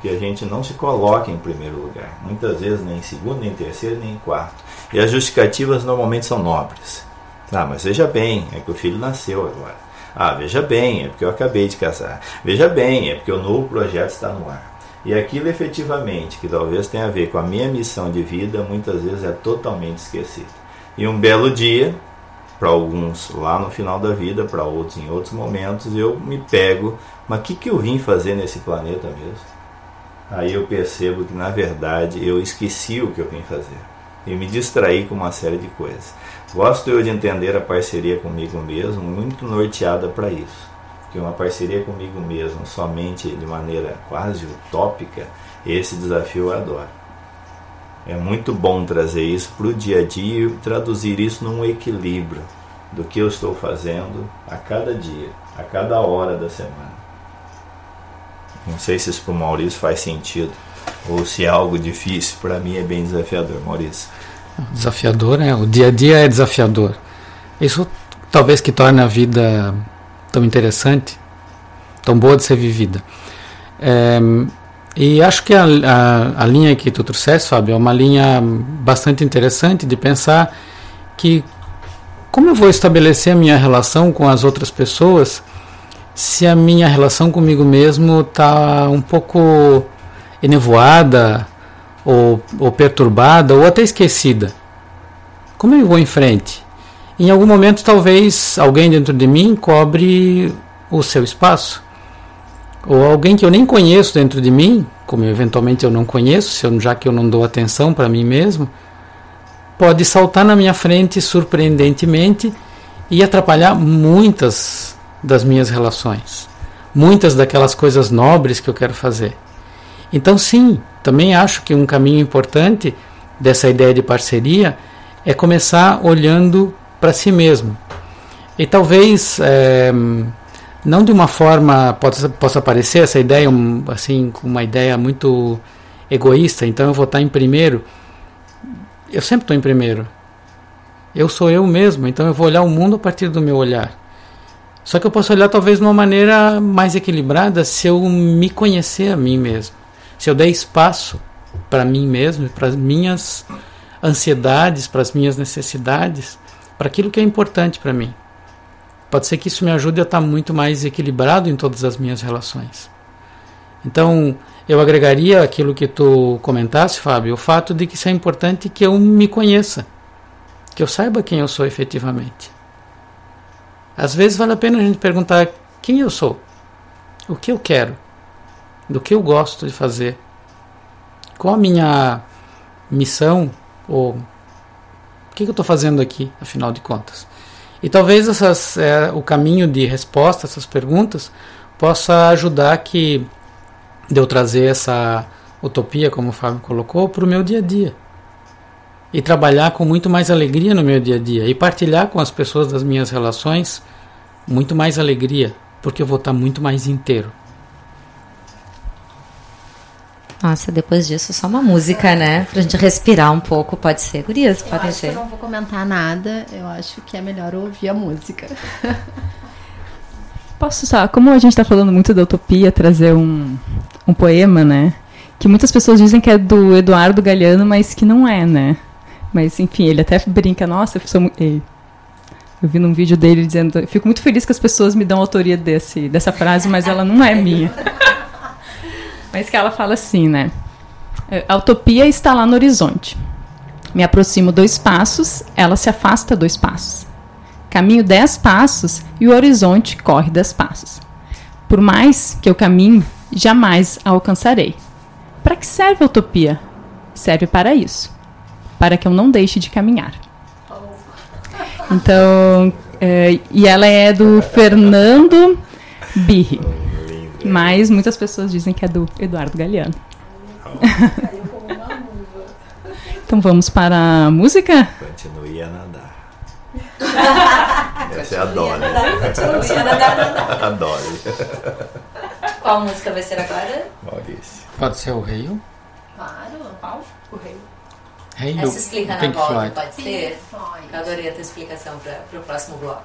que a gente não se coloque em primeiro lugar. Muitas vezes nem em segundo, nem em terceiro, nem em quarto. E as justificativas normalmente são nobres. Ah, mas veja bem, é que o filho nasceu agora. Ah, veja bem, é porque eu acabei de casar. Veja bem, é porque o novo projeto está no ar. E aquilo efetivamente, que talvez tenha a ver com a minha missão de vida, muitas vezes é totalmente esquecido. E um belo dia, para alguns lá no final da vida, para outros em outros momentos, eu me pego, mas o que, que eu vim fazer nesse planeta mesmo? Aí eu percebo que na verdade eu esqueci o que eu vim fazer e me distraí com uma série de coisas. Gosto eu de entender a parceria comigo mesmo muito norteada para isso. Porque uma parceria comigo mesmo somente de maneira quase utópica, esse desafio eu adoro. É muito bom trazer isso para o dia a dia e traduzir isso num equilíbrio do que eu estou fazendo a cada dia, a cada hora da semana. Não sei se isso para o Maurício faz sentido ou se é algo difícil. Para mim é bem desafiador, Maurício. Desafiador, né? O dia a dia é desafiador. Isso talvez que torne a vida tão interessante, tão boa de ser vivida. É, e acho que a, a, a, linha que tu trouxeste, Fábio, é uma linha bastante interessante de pensar que como eu vou estabelecer a minha relação com as outras pessoas se a minha relação comigo mesmo está um pouco enevoada ou, ou perturbada ou até esquecida? Como eu vou em frente? Em algum momento, talvez alguém dentro de mim cobre o seu espaço. Ou alguém que eu nem conheço dentro de mim, como eventualmente eu não conheço, já que eu não dou atenção para mim mesmo, pode saltar na minha frente surpreendentemente e atrapalhar muitas das minhas relações, muitas daquelas coisas nobres que eu quero fazer. Então, sim, também acho que um caminho importante dessa ideia de parceria é começar olhando para si mesmo. E talvez, é, não de uma forma, possa, possa parecer essa ideia um, assim, uma ideia muito egoísta, então eu vou estar em primeiro. Eu sempre estou em primeiro. Eu sou eu mesmo, então eu vou olhar o mundo a partir do meu olhar. Só que eu posso olhar talvez de uma maneira mais equilibrada se eu me conhecer a mim mesmo. Se eu der espaço para mim mesmo, para as minhas ansiedades, para as minhas necessidades, para aquilo que é importante para mim. Pode ser que isso me ajude a estar muito mais equilibrado em todas as minhas relações. Então, eu agregaria aquilo que tu comentaste, Fábio, o fato de que isso é importante que eu me conheça, que eu saiba quem eu sou efetivamente. Às vezes vale a pena a gente perguntar quem eu sou, o que eu quero, do que eu gosto de fazer, qual a minha missão ou o que, eu estou fazendo aqui, afinal de contas. E talvez essas, é, o caminho de resposta a essas perguntas possa ajudar que de eu trazer essa utopia, como o Fábio colocou, para o meu dia a dia. E trabalhar com muito mais alegria no meu dia a dia. E partilhar com as pessoas das minhas relações muito mais alegria, porque eu vou estar muito mais inteiro. Nossa, depois disso só uma música, né? Pra gente respirar um pouco, pode ser. Gurias, eu pode acho ser. Que eu não vou comentar nada, eu acho que é melhor ouvir a música. Posso só, como a gente está falando muito da utopia, trazer um, um poema, né? Que muitas pessoas dizem que é do Eduardo Galeano, mas que não é, né? Mas enfim, ele até brinca, nossa, eu sou eu vi num vídeo dele dizendo, fico muito feliz que as pessoas me dão autoria desse, dessa frase, mas ela não é minha. mas que ela fala assim, né? A utopia está lá no horizonte. Me aproximo dois passos, ela se afasta dois passos. Caminho dez passos e o horizonte corre dez passos. Por mais que eu caminhe, jamais a alcançarei. Para que serve a utopia? Serve para isso, para que eu não deixe de caminhar. Então, é, e ela é do Fernando Birri. Mas muitas pessoas dizem que é do Eduardo Galeano. então vamos para a música? Continue a nadar. Essa é a Dolly. Continue a nadar. A Dolly. Qual música vai ser agora? Maurício. Pode ser o Rei? Claro. Qual? O Rei. Do Essa explica na Pink volta, Floyd. pode ser? Floyd. Eu adorei a tua explicação para o próximo bloco.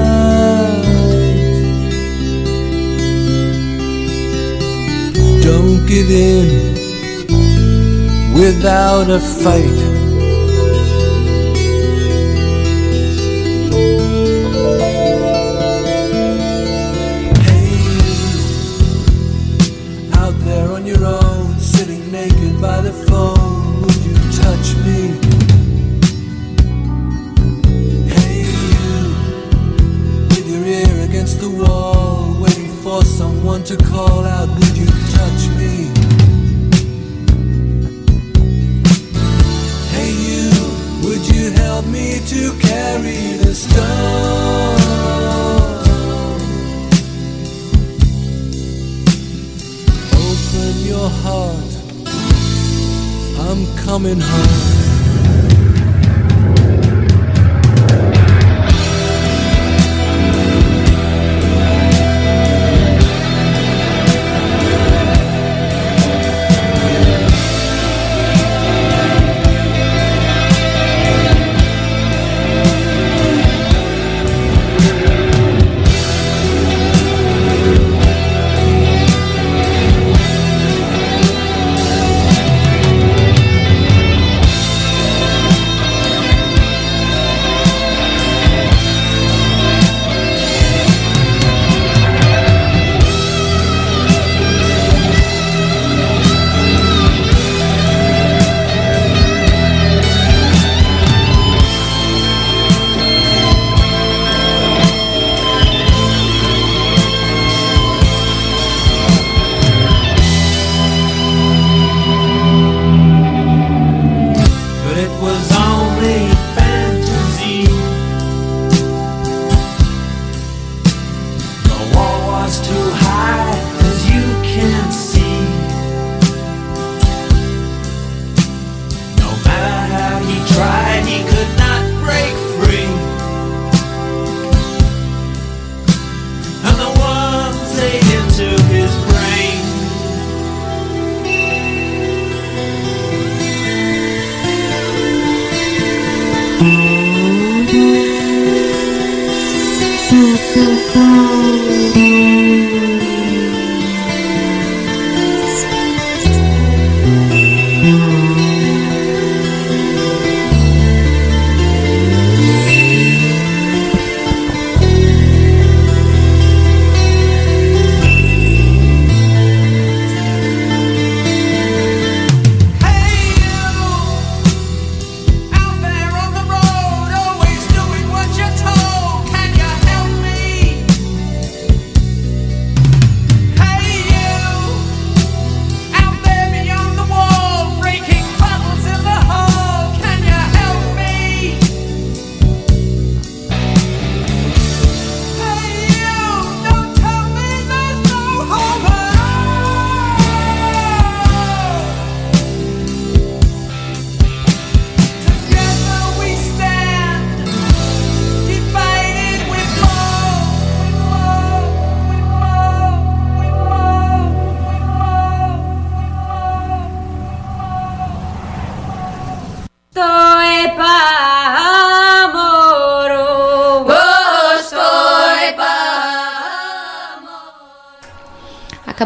Give in without a fight. Hey, you, out there on your own, sitting naked by the phone, would you touch me? Hey, you, with your ear against the wall, waiting for someone to call coming home.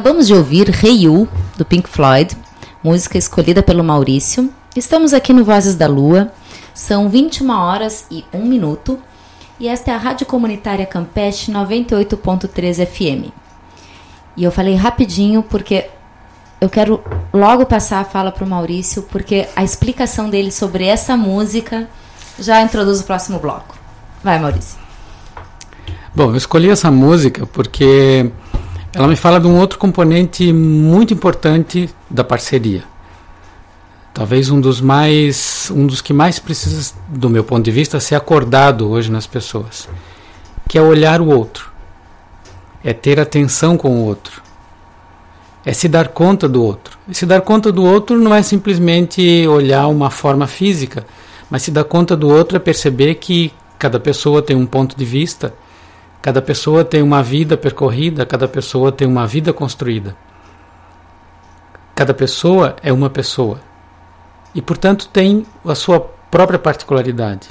Acabamos de ouvir Hey You, do Pink Floyd, música escolhida pelo Maurício. Estamos aqui no Vozes da Lua, são 21 horas e 1 minuto, e esta é a Rádio Comunitária Campeche 98.3 FM. E eu falei rapidinho porque eu quero logo passar a fala para o Maurício, porque a explicação dele sobre essa música já introduz o próximo bloco. Vai, Maurício. Bom, eu escolhi essa música porque ela me fala de um outro componente muito importante da parceria. Talvez um dos mais, um dos que mais precisa, do meu ponto de vista, ser acordado hoje nas pessoas, que é olhar o outro. é ter atenção com o outro, é se dar conta do outro. E se dar conta do outro não é simplesmente olhar uma forma física, mas se dar conta do outro é perceber que cada pessoa tem um ponto de vista, cada pessoa tem uma vida percorrida, cada pessoa tem uma vida construída. Cada pessoa é uma pessoa e, portanto, tem a sua própria particularidade.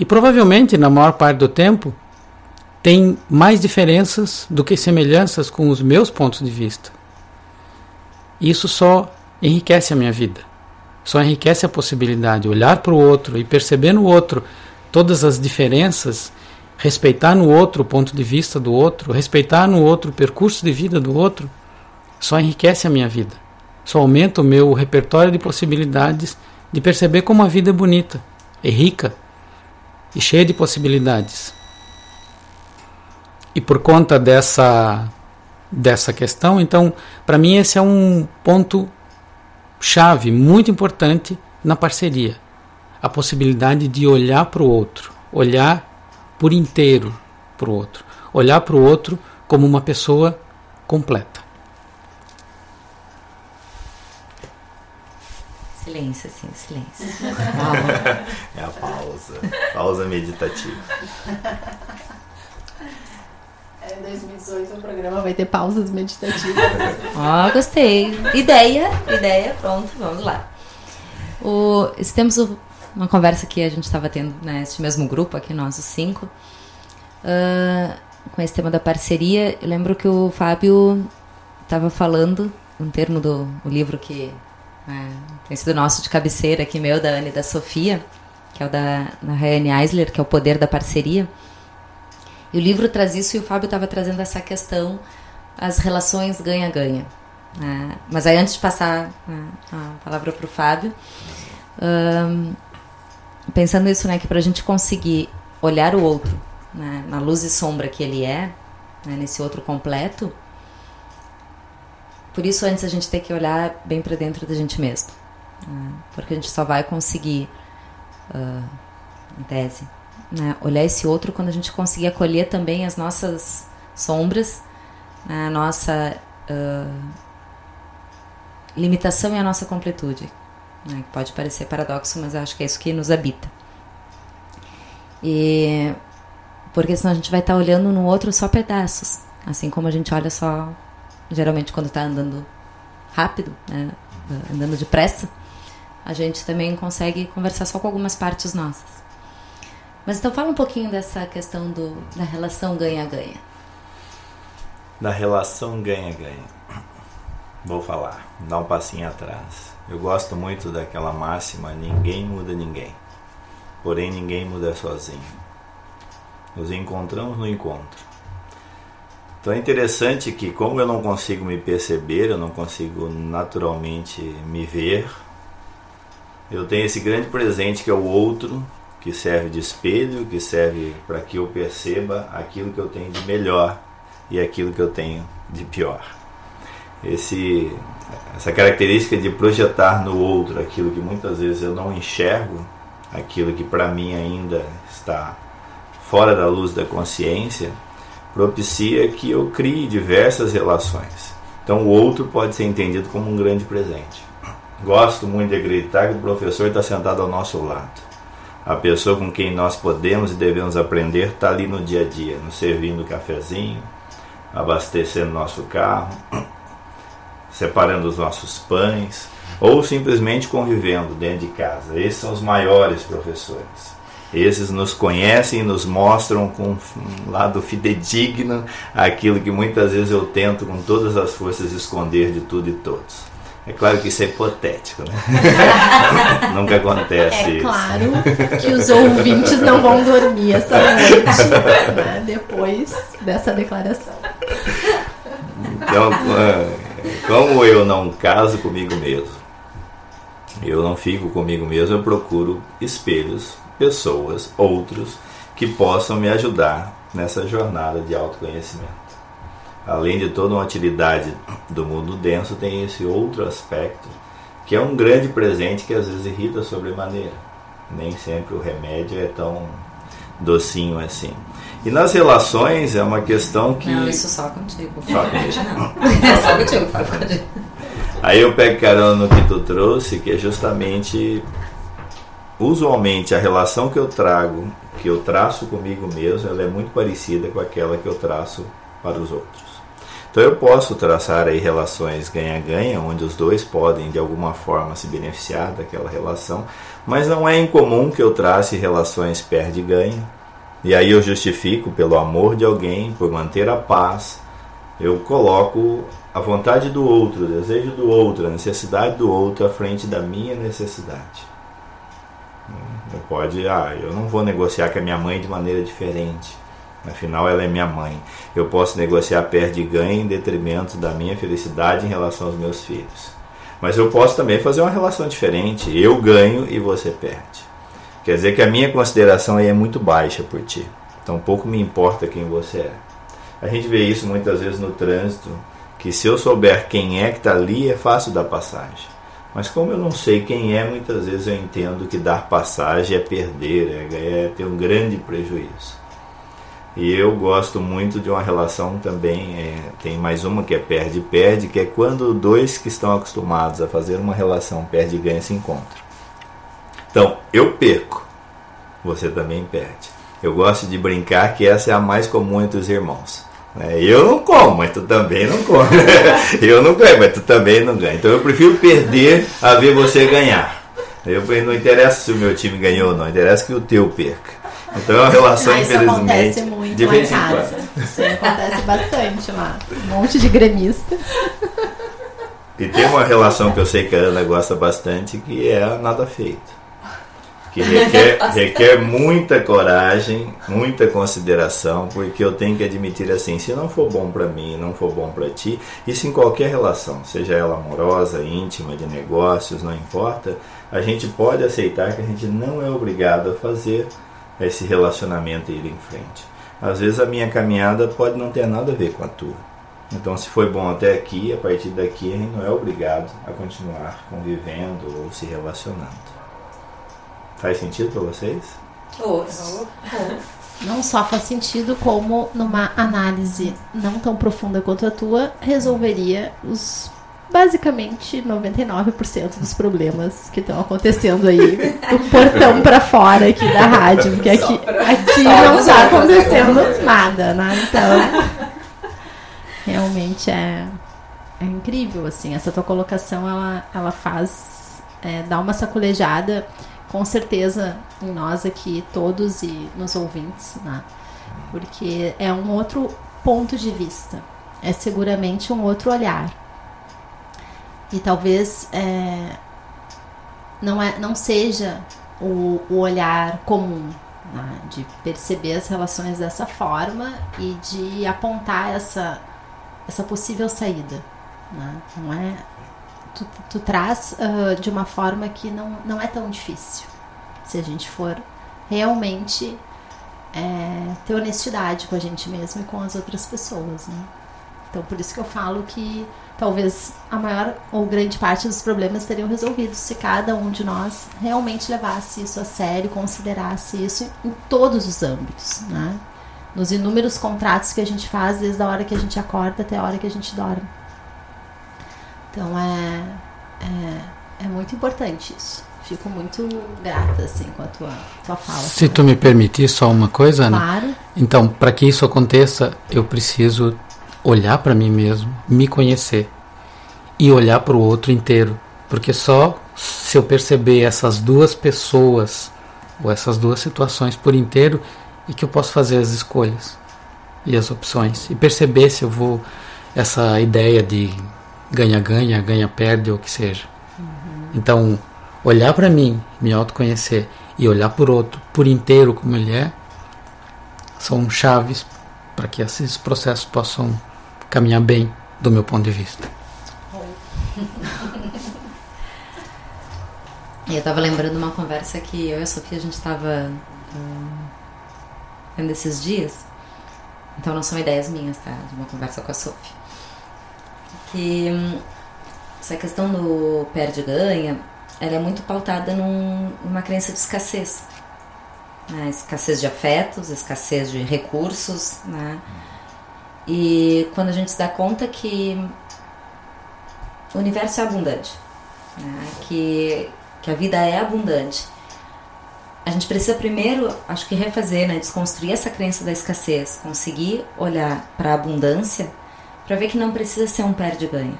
E provavelmente, na maior parte do tempo, tem mais diferenças do que semelhanças com os meus pontos de vista. Isso só enriquece a minha vida. Só enriquece a possibilidade de olhar para o outro e perceber no outro todas as diferenças, respeitar no outro o ponto de vista do outro, respeitar no outro o percurso de vida do outro, só enriquece a minha vida. Só aumenta o meu repertório de possibilidades de perceber como a vida é bonita, é rica e cheia de possibilidades. E por conta dessa dessa questão, então, para mim esse é um ponto chave muito importante na parceria. A possibilidade de olhar para o outro, olhar por inteiro para o outro, olhar para o outro como uma pessoa completa. Silêncio, assim, silêncio. é a pausa. Pausa meditativa. É, em 2018 o programa vai ter pausas meditativas. Ó, oh, gostei. Ideia, ideia, pronto, vamos lá. O, temos uma conversa que a gente estava tendo neste né, mesmo grupo aqui, nós os cinco, uh, com esse tema da parceria. Eu lembro que o Fábio estava falando, um termo do livro que é, tem sido nosso de cabeceira aqui, meu, da Anne e da Sofia, que é o da, da Rayane Eisler, que é o poder da parceria. E o livro traz isso e o Fábio estava trazendo essa questão, as relações ganha-ganha. É, mas aí antes de passar a, a palavra para o Fábio, um, pensando isso, né, que para a gente conseguir olhar o outro né, na luz e sombra que ele é, né, nesse outro completo, por isso, antes a gente tem que olhar bem para dentro da gente mesmo. Né? Porque a gente só vai conseguir, uh, em tese, né? olhar esse outro quando a gente conseguir acolher também as nossas sombras, a nossa uh, limitação e a nossa completude. Né? Pode parecer paradoxo, mas acho que é isso que nos habita. E porque senão a gente vai estar tá olhando no outro só pedaços, assim como a gente olha só geralmente quando está andando rápido, né, andando depressa, a gente também consegue conversar só com algumas partes nossas. Mas então fala um pouquinho dessa questão do, da relação ganha-ganha. Da relação ganha-ganha. Vou falar, dá um passinho atrás. Eu gosto muito daquela máxima: ninguém muda ninguém, porém ninguém muda sozinho. Nos encontramos no encontro. Então é interessante que, como eu não consigo me perceber, eu não consigo naturalmente me ver, eu tenho esse grande presente que é o outro, que serve de espelho, que serve para que eu perceba aquilo que eu tenho de melhor e aquilo que eu tenho de pior. Esse, essa característica de projetar no outro aquilo que muitas vezes eu não enxergo, aquilo que para mim ainda está fora da luz da consciência, propicia que eu crie diversas relações. Então o outro pode ser entendido como um grande presente. Gosto muito de acreditar que o professor está sentado ao nosso lado. A pessoa com quem nós podemos e devemos aprender está ali no dia a dia, nos servindo cafezinho, abastecendo nosso carro, separando os nossos pães, ou simplesmente convivendo dentro de casa. Esses são os maiores professores. Esses nos conhecem e nos mostram com um lado fidedigno aquilo que muitas vezes eu tento com todas as forças esconder de tudo e todos. É claro que isso é hipotético, né? Nunca acontece é isso. É claro que os ouvintes não vão dormir essa noite né? depois dessa declaração. Então, como eu não caso comigo mesmo, eu não fico comigo mesmo, eu procuro espelhos pessoas, outros, que possam me ajudar nessa jornada de autoconhecimento. Além de toda uma utilidade do mundo denso, tem esse outro aspecto que é um grande presente que às vezes irrita sobremaneira. Nem sempre o remédio é tão docinho assim. E nas relações é uma questão que. Não, isso só contigo. Só. Não. É só contigo, Fábio. pode- Aí eu pego carona no que tu trouxe, que é justamente usualmente a relação que eu trago, que eu traço comigo mesmo, ela é muito parecida com aquela que eu traço para os outros. Então eu posso traçar aí relações ganha-ganha, onde os dois podem de alguma forma se beneficiar daquela relação, mas não é incomum que eu trace relações perde-ganha. E aí eu justifico pelo amor de alguém, por manter a paz, eu coloco a vontade do outro, o desejo do outro, a necessidade do outro à frente da minha necessidade. Eu pode, ah, eu não vou negociar com a minha mãe de maneira diferente. Afinal, ela é minha mãe. Eu posso negociar perde e ganha em detrimento da minha felicidade em relação aos meus filhos. Mas eu posso também fazer uma relação diferente. Eu ganho e você perde. Quer dizer que a minha consideração aí é muito baixa por ti. Então pouco me importa quem você é. A gente vê isso muitas vezes no trânsito, que se eu souber quem é que está ali, é fácil dar passagem. Mas como eu não sei quem é, muitas vezes eu entendo que dar passagem é perder, é, é ter um grande prejuízo. E eu gosto muito de uma relação também, é, tem mais uma que é perde-perde, que é quando dois que estão acostumados a fazer uma relação perde-ganha se encontram. Então, eu perco, você também perde. Eu gosto de brincar que essa é a mais comum entre os irmãos. né? Eu não como, mas tu também não come. eu não ganho, mas tu também não ganha. Então eu prefiro perder a ver você ganhar. Eu, não interessa se o meu time ganhou ou não, interessa que o teu perca. Então é uma relação, isso infelizmente, acontece muito de lá em vez em casa. quando. Isso acontece bastante lá. Um monte de gremista. E tem uma relação que eu sei que a Ana gosta bastante, que é a nada feito. Que requer, requer muita coragem, muita consideração, porque eu tenho que admitir assim, se não for bom para mim, não for bom para ti, isso em qualquer relação, seja ela amorosa, íntima, de negócios, não importa, a gente pode aceitar que a gente não é obrigado a fazer esse relacionamento ir em frente. Às vezes a minha caminhada pode não ter nada a ver com a tua. Então, se foi bom até aqui, a partir daqui a gente não é obrigado a continuar convivendo ou se relacionando. Faz sentido para vocês? Não só faz sentido, como numa análise não tão profunda quanto a tua, resolveria os basicamente 99% dos problemas que estão acontecendo aí do portão pra fora aqui da rádio, porque aqui, aqui não está acontecendo nada, né? Então, realmente é, é incrível, assim, essa tua colocação, ela, ela faz, é, dá uma sacolejada, com certeza, em nós aqui, todos e nos ouvintes, né? Porque é um outro ponto de vista, é seguramente um outro olhar. E talvez é, não, é, não seja o, o olhar comum, né? de perceber as relações dessa forma e de apontar essa, essa possível saída. Né? Não é, tu, tu traz ah, de uma forma que não, não é tão difícil. Se a gente for realmente é, ter honestidade com a gente mesmo e com as outras pessoas. Né? Então, por isso que eu falo que talvez a maior ou grande parte dos problemas seriam resolvidos se cada um de nós realmente levasse isso a sério, considerasse isso em todos os âmbitos, né? Nos inúmeros contratos que a gente faz desde a hora que a gente acorda até a hora que a gente dorme. Então é, é, é muito importante isso. Fico muito grata assim com a tua, tua fala. Se tu me permitir só uma coisa, Ana. Claro. Então, para que isso aconteça, eu preciso olhar para mim mesmo, me conhecer e olhar para o outro inteiro, porque só se eu perceber essas duas pessoas ou essas duas situações por inteiro é que eu posso fazer as escolhas e as opções e perceber se eu vou essa ideia de ganha-ganha, ganha-perde ou o que seja. Então, olhar para mim, me autoconhecer e olhar por outro por inteiro como ele é, são chaves para que esses processos possam caminhar bem do meu ponto de vista. Eu estava lembrando uma conversa que eu e a Sofia a gente estava tendo esses dias. Então não são ideias minhas, tá? De uma conversa com a Sofia. Que hum, essa questão do perde-ganha, ela é muito pautada num, numa crença de escassez. né? escassez de afetos, escassez de recursos, né? E quando a gente se dá conta que o universo é abundante, né? que, que a vida é abundante, a gente precisa primeiro, acho que refazer, né? desconstruir essa crença da escassez, conseguir olhar para a abundância para ver que não precisa ser um perde-ganha.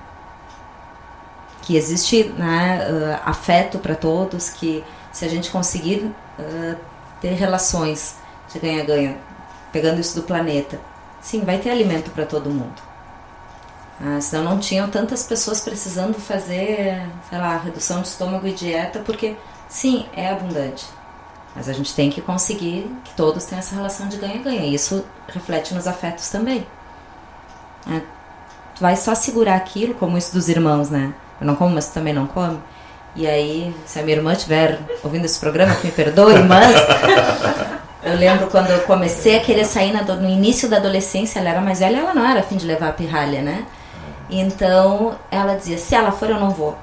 Que existe né, uh, afeto para todos, que se a gente conseguir uh, ter relações de ganha-ganha, pegando isso do planeta, sim, vai ter alimento para todo mundo. Ah, senão não tinham tantas pessoas precisando fazer, sei lá, redução de estômago e dieta, porque sim, é abundante. Mas a gente tem que conseguir que todos tenham essa relação de ganha-ganha. Isso reflete nos afetos também. É, tu vai só segurar aquilo, como isso dos irmãos, né? Eu não como, mas tu também não come. E aí, se a minha irmã estiver ouvindo esse programa, que me perdoe, mas eu lembro quando eu comecei a querer sair na, no início da adolescência, ela era mais velha, ela não era afim de levar a pirralha, né? Então ela dizia: se ela for, eu não vou.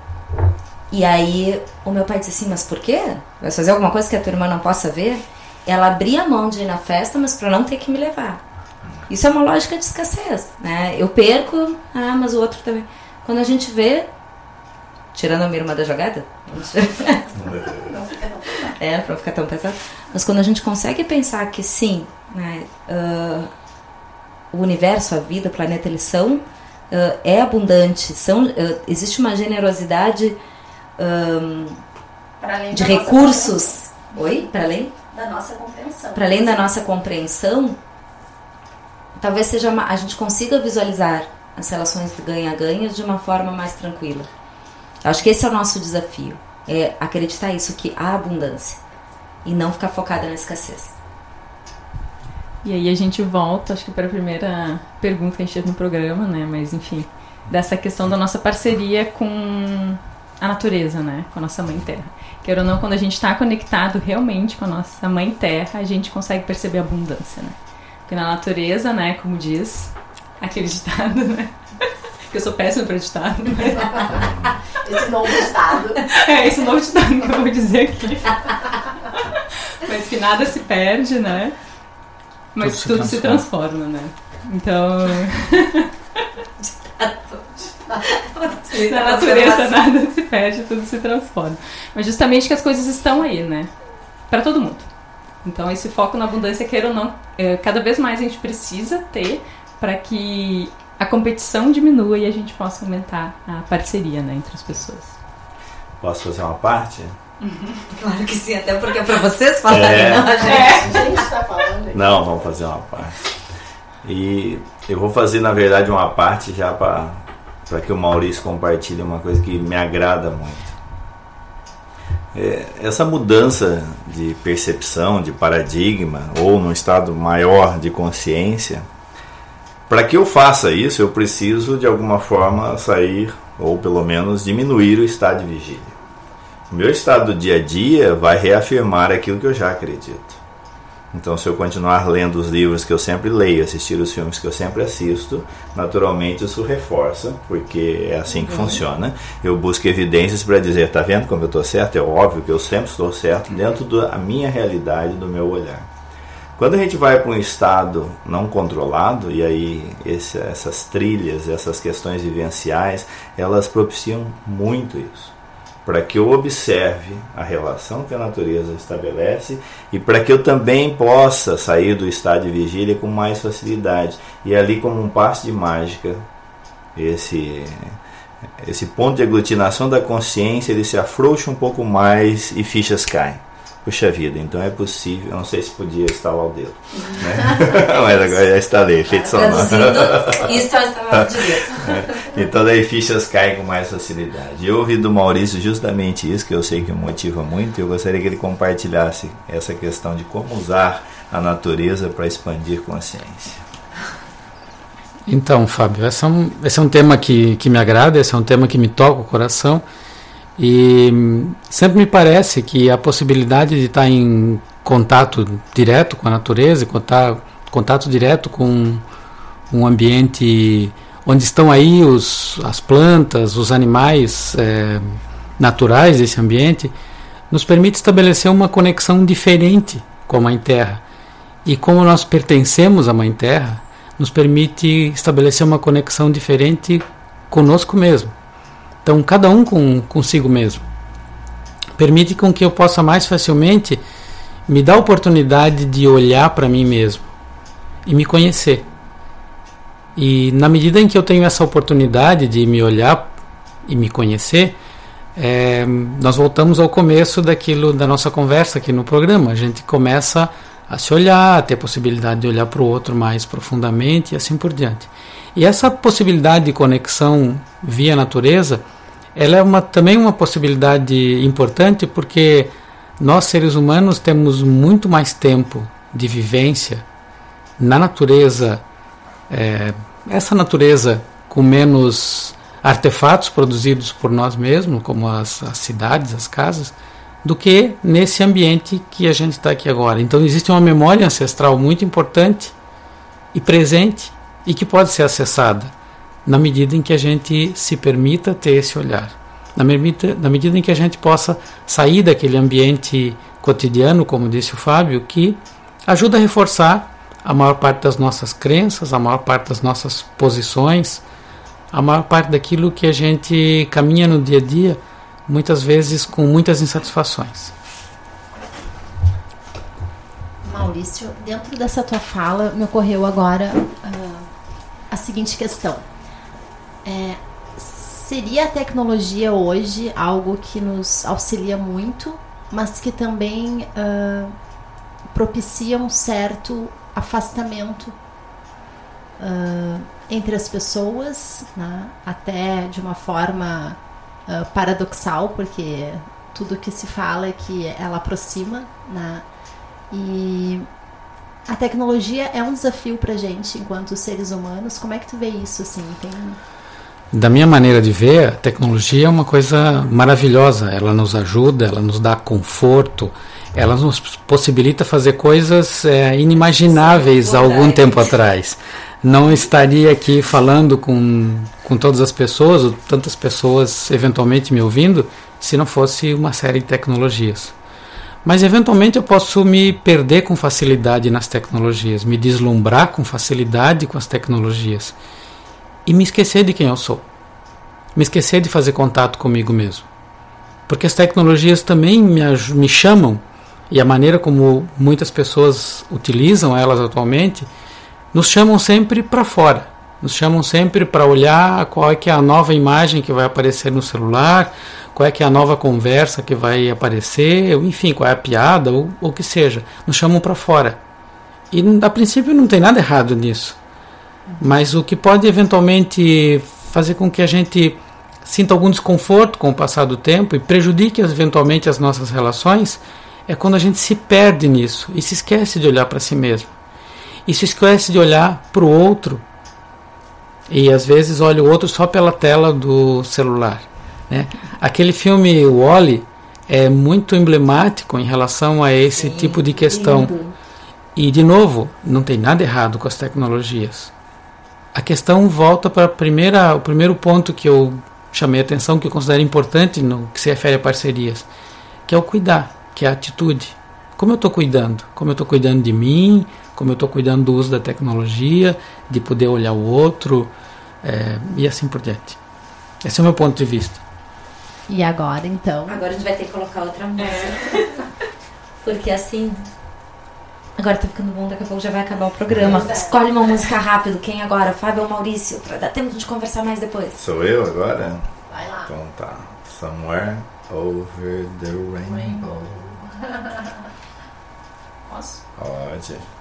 E aí o meu pai disse assim: mas por quê? Vai fazer alguma coisa que a tua irmã não possa ver? Ela abria a mão de ir na festa, mas para não ter que me levar. Isso é uma lógica de escassez, né? Eu perco, ah, mas o outro também. Quando a gente vê, tirando a minha irmã da jogada, é, pra não ficar tão pesado. Mas quando a gente consegue pensar que sim, né, uh, o universo, a vida, o planeta, eles são, uh, é abundante, são, uh, existe uma generosidade um, de recursos. Oi? Para além? Da nossa compreensão. Para além da nossa compreensão, talvez seja uma, a gente consiga visualizar as relações de ganha-ganha de uma forma mais tranquila. Acho que esse é o nosso desafio, é acreditar isso que há abundância e não ficar focada na escassez. E aí a gente volta, acho que para a primeira pergunta que a gente teve no programa, né? Mas enfim, dessa questão da nossa parceria com a natureza, né? Com a nossa mãe terra. Quer ou não, quando a gente está conectado realmente com a nossa mãe terra, a gente consegue perceber a abundância, né? Porque na natureza, né, como diz aquele ditado, né? Que eu sou péssima para ditado. Né? Esse novo ditado. É, esse novo ditado que eu vou dizer aqui. Mas que nada se perde, né? Mas tudo, tudo se, transforma. se transforma, né? Então. Na natureza nada se perde, tudo se transforma. Mas justamente que as coisas estão aí, né? Para todo mundo. Então esse foco na abundância, queira ou não, é, cada vez mais a gente precisa ter para que a competição diminua e a gente possa aumentar a parceria né, entre as pessoas. Posso fazer uma parte? Claro que sim, até porque é para vocês falarem, é. não a gente. É. A gente tá falando. Não, vamos fazer uma parte. E eu vou fazer, na verdade, uma parte já para para que o Maurício compartilhe uma coisa que me agrada muito. É, essa mudança de percepção, de paradigma, ou num estado maior de consciência, para que eu faça isso, eu preciso de alguma forma sair, ou pelo menos diminuir o estado de vigília. O meu estado do dia a dia vai reafirmar aquilo que eu já acredito. Então, se eu continuar lendo os livros que eu sempre leio, assistir os filmes que eu sempre assisto, naturalmente isso reforça, porque é assim que uhum. funciona. Eu busco evidências para dizer, tá vendo como eu estou certo? É óbvio que eu sempre estou certo dentro da minha realidade, do meu olhar. Quando a gente vai para um estado não controlado, e aí esse, essas trilhas, essas questões vivenciais, elas propiciam muito isso para que eu observe a relação que a natureza estabelece e para que eu também possa sair do estado de vigília com mais facilidade. E ali, como um passe de mágica, esse, esse ponto de aglutinação da consciência ele se afrouxa um pouco mais e fichas caem. Puxa vida, então é possível. Não sei se podia instalar o dedo. Né? Mas agora já instalei, efeito sonoro. Isso é. Então daí fichas caem com mais facilidade. Eu ouvi do Maurício justamente isso, que eu sei que o motiva muito, e eu gostaria que ele compartilhasse essa questão de como usar a natureza para expandir consciência. Então, Fábio, esse é um, esse é um tema que, que me agrada, esse é um tema que me toca o coração. E sempre me parece que a possibilidade de estar em contato direto com a natureza, contato, contato direto com um ambiente onde estão aí os, as plantas, os animais é, naturais desse ambiente, nos permite estabelecer uma conexão diferente com a Mãe Terra. E como nós pertencemos à Mãe Terra, nos permite estabelecer uma conexão diferente conosco mesmo. Então, cada um com consigo mesmo. Permite com que eu possa mais facilmente me dar a oportunidade de olhar para mim mesmo e me conhecer. E na medida em que eu tenho essa oportunidade de me olhar e me conhecer, é, nós voltamos ao começo daquilo da nossa conversa aqui no programa. A gente começa a se olhar, a ter a possibilidade de olhar para o outro mais profundamente e assim por diante. E essa possibilidade de conexão via natureza, ela é uma, também uma possibilidade importante porque nós seres humanos temos muito mais tempo de vivência na natureza, é, essa natureza com menos artefatos produzidos por nós mesmos, como as, as cidades, as casas, do que nesse ambiente que a gente está aqui agora. Então existe uma memória ancestral muito importante e presente e que pode ser acessada na medida em que a gente se permita ter esse olhar, na medida, na medida em que a gente possa sair daquele ambiente cotidiano, como disse o Fábio, que ajuda a reforçar a maior parte das nossas crenças, a maior parte das nossas posições, a maior parte daquilo que a gente caminha no dia a dia muitas vezes com muitas insatisfações. Maurício, dentro dessa tua fala, me ocorreu agora uh, a seguinte questão. É, seria a tecnologia hoje algo que nos auxilia muito, mas que também uh, propicia um certo afastamento uh, entre as pessoas, né? até de uma forma uh, paradoxal, porque tudo que se fala é que ela aproxima, né? E a tecnologia é um desafio para gente enquanto seres humanos. Como é que tu vê isso assim? Tem da minha maneira de ver, a tecnologia é uma coisa maravilhosa. Ela nos ajuda, ela nos dá conforto, ela nos possibilita fazer coisas é, inimagináveis há algum tempo atrás. Não estaria aqui falando com, com todas as pessoas, ou tantas pessoas eventualmente me ouvindo, se não fosse uma série de tecnologias. Mas eventualmente eu posso me perder com facilidade nas tecnologias, me deslumbrar com facilidade com as tecnologias e me esquecer de quem eu sou. Me esquecer de fazer contato comigo mesmo. Porque as tecnologias também me, me chamam e a maneira como muitas pessoas utilizam elas atualmente nos chamam sempre para fora. Nos chamam sempre para olhar qual é que é a nova imagem que vai aparecer no celular, qual é que é a nova conversa que vai aparecer, enfim, qual é a piada ou o que seja. Nos chamam para fora. E a princípio não tem nada errado nisso. Mas o que pode eventualmente fazer com que a gente sinta algum desconforto com o passar do tempo e prejudique eventualmente as nossas relações é quando a gente se perde nisso e se esquece de olhar para si mesmo. E se esquece de olhar para o outro e às vezes olha o outro só pela tela do celular. Né? Aquele filme Wally é muito emblemático em relação a esse tipo de questão. Lindo. E de novo, não tem nada errado com as tecnologias. A questão volta para primeira, o primeiro ponto que eu chamei a atenção, que eu considero importante no que se refere a parcerias, que é o cuidar que é a atitude. Como eu estou cuidando? Como eu estou cuidando de mim? Como eu estou cuidando do uso da tecnologia, de poder olhar o outro é, e assim por diante. Esse é o meu ponto de vista. E agora, então? Agora a gente vai ter que colocar outra música. É. Porque assim. Agora tá ficando bom, daqui a pouco já vai acabar o programa. É. Escolhe uma música rápido. Quem agora? Fábio ou Maurício? Pra dar tempo de conversar mais depois. Sou eu agora? Vai lá. Então tá. Somewhere over the rainbow. rainbow. Posso? Pode.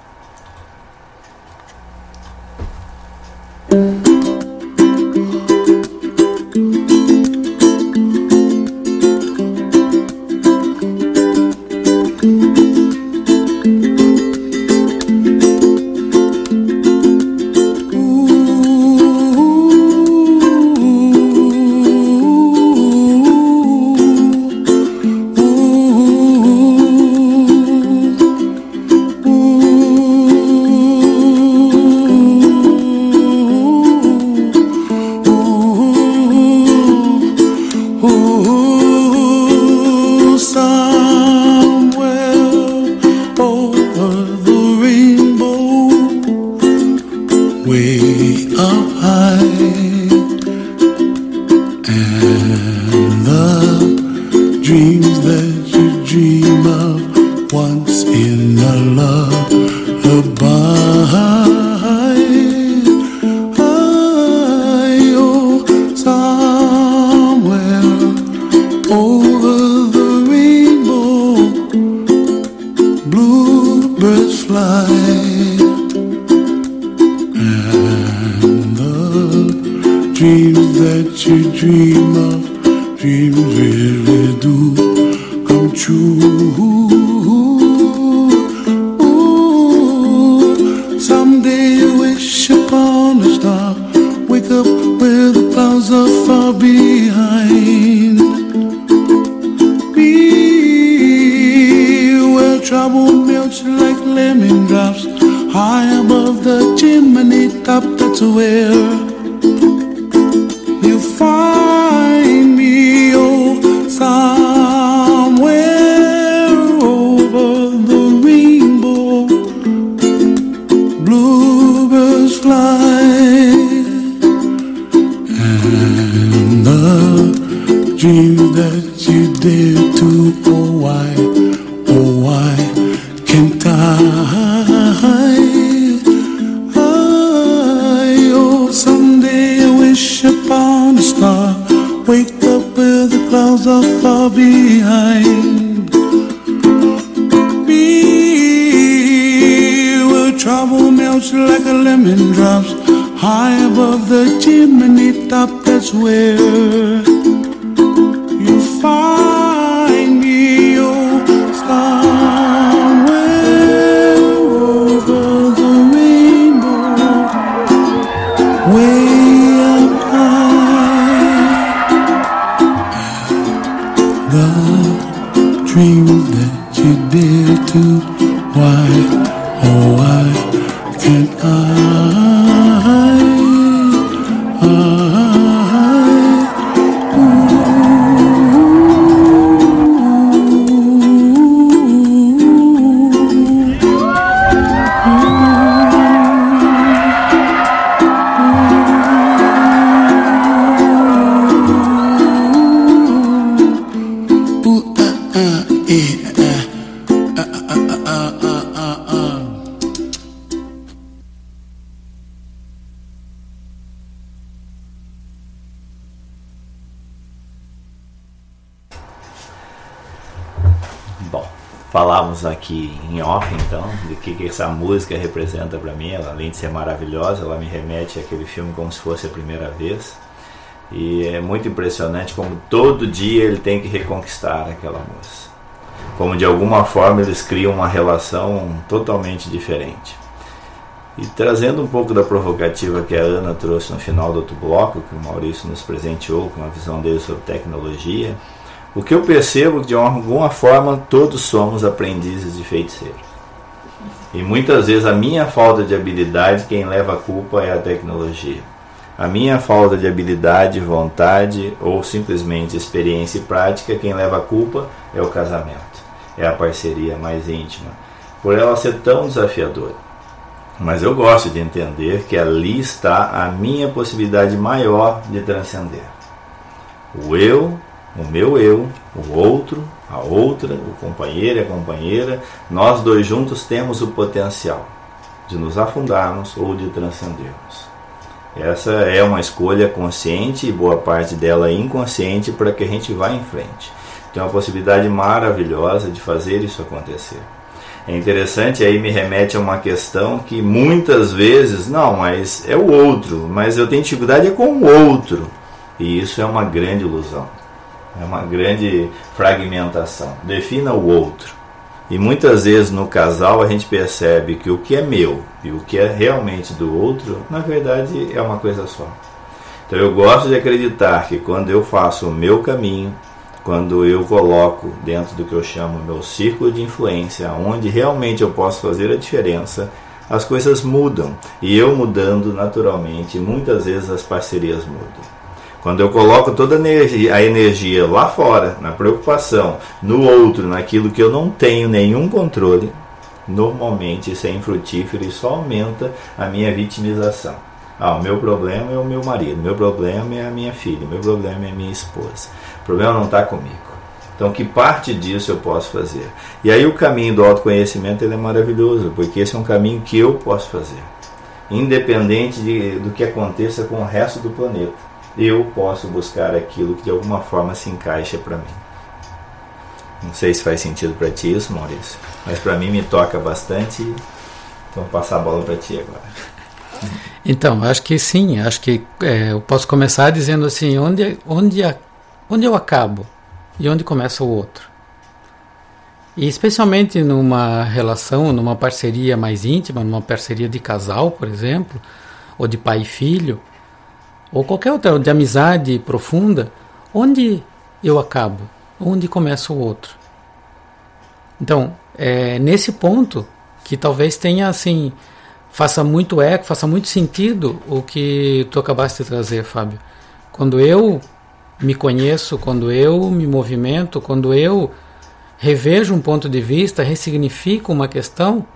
Mm-hmm. Que, que essa música representa para mim. Ela, além de ser maravilhosa, ela me remete àquele filme como se fosse a primeira vez. E é muito impressionante como todo dia ele tem que reconquistar aquela moça. Como de alguma forma eles criam uma relação totalmente diferente. E trazendo um pouco da provocativa que a Ana trouxe no final do outro bloco, que o Maurício nos presenteou com a visão dele sobre tecnologia, o que eu percebo é que de alguma forma todos somos aprendizes de feiticeiro. E muitas vezes a minha falta de habilidade, quem leva a culpa é a tecnologia. A minha falta de habilidade, vontade ou simplesmente experiência e prática, quem leva a culpa é o casamento. É a parceria mais íntima. Por ela ser tão desafiadora. Mas eu gosto de entender que ali está a minha possibilidade maior de transcender. O eu, o meu eu, o outro, a outra, o companheiro e a companheira, nós dois juntos temos o potencial de nos afundarmos ou de transcendermos. Essa é uma escolha consciente e boa parte dela inconsciente para que a gente vá em frente. Tem uma possibilidade maravilhosa de fazer isso acontecer. É interessante, aí me remete a uma questão que muitas vezes, não, mas é o outro, mas eu tenho dificuldade é com o outro. E isso é uma grande ilusão, é uma grande fragmentação. Defina o outro. E muitas vezes no casal a gente percebe que o que é meu e o que é realmente do outro, na verdade é uma coisa só. Então eu gosto de acreditar que quando eu faço o meu caminho, quando eu coloco dentro do que eu chamo meu círculo de influência, onde realmente eu posso fazer a diferença, as coisas mudam. E eu mudando naturalmente, muitas vezes as parcerias mudam. Quando eu coloco toda a energia, a energia lá fora, na preocupação, no outro, naquilo que eu não tenho nenhum controle, normalmente isso é infrutífero e só aumenta a minha vitimização. Ah, o meu problema é o meu marido, meu problema é a minha filha, meu problema é a minha esposa. O problema não está comigo. Então, que parte disso eu posso fazer? E aí o caminho do autoconhecimento ele é maravilhoso, porque esse é um caminho que eu posso fazer, independente de, do que aconteça com o resto do planeta eu posso buscar aquilo que de alguma forma se encaixa para mim. Não sei se faz sentido para ti isso, Maurício, mas para mim me toca bastante. Então vou passar a bola para ti agora. Então, acho que sim, acho que é, eu posso começar dizendo assim, onde, onde, onde eu acabo e onde começa o outro. E especialmente numa relação, numa parceria mais íntima, numa parceria de casal, por exemplo, ou de pai e filho, ou qualquer outra, de amizade profunda, onde eu acabo, onde começa o outro. Então, é nesse ponto que talvez tenha assim, faça muito eco, faça muito sentido o que tu acabaste de trazer, Fábio. Quando eu me conheço, quando eu me movimento, quando eu revejo um ponto de vista, ressignifico uma questão,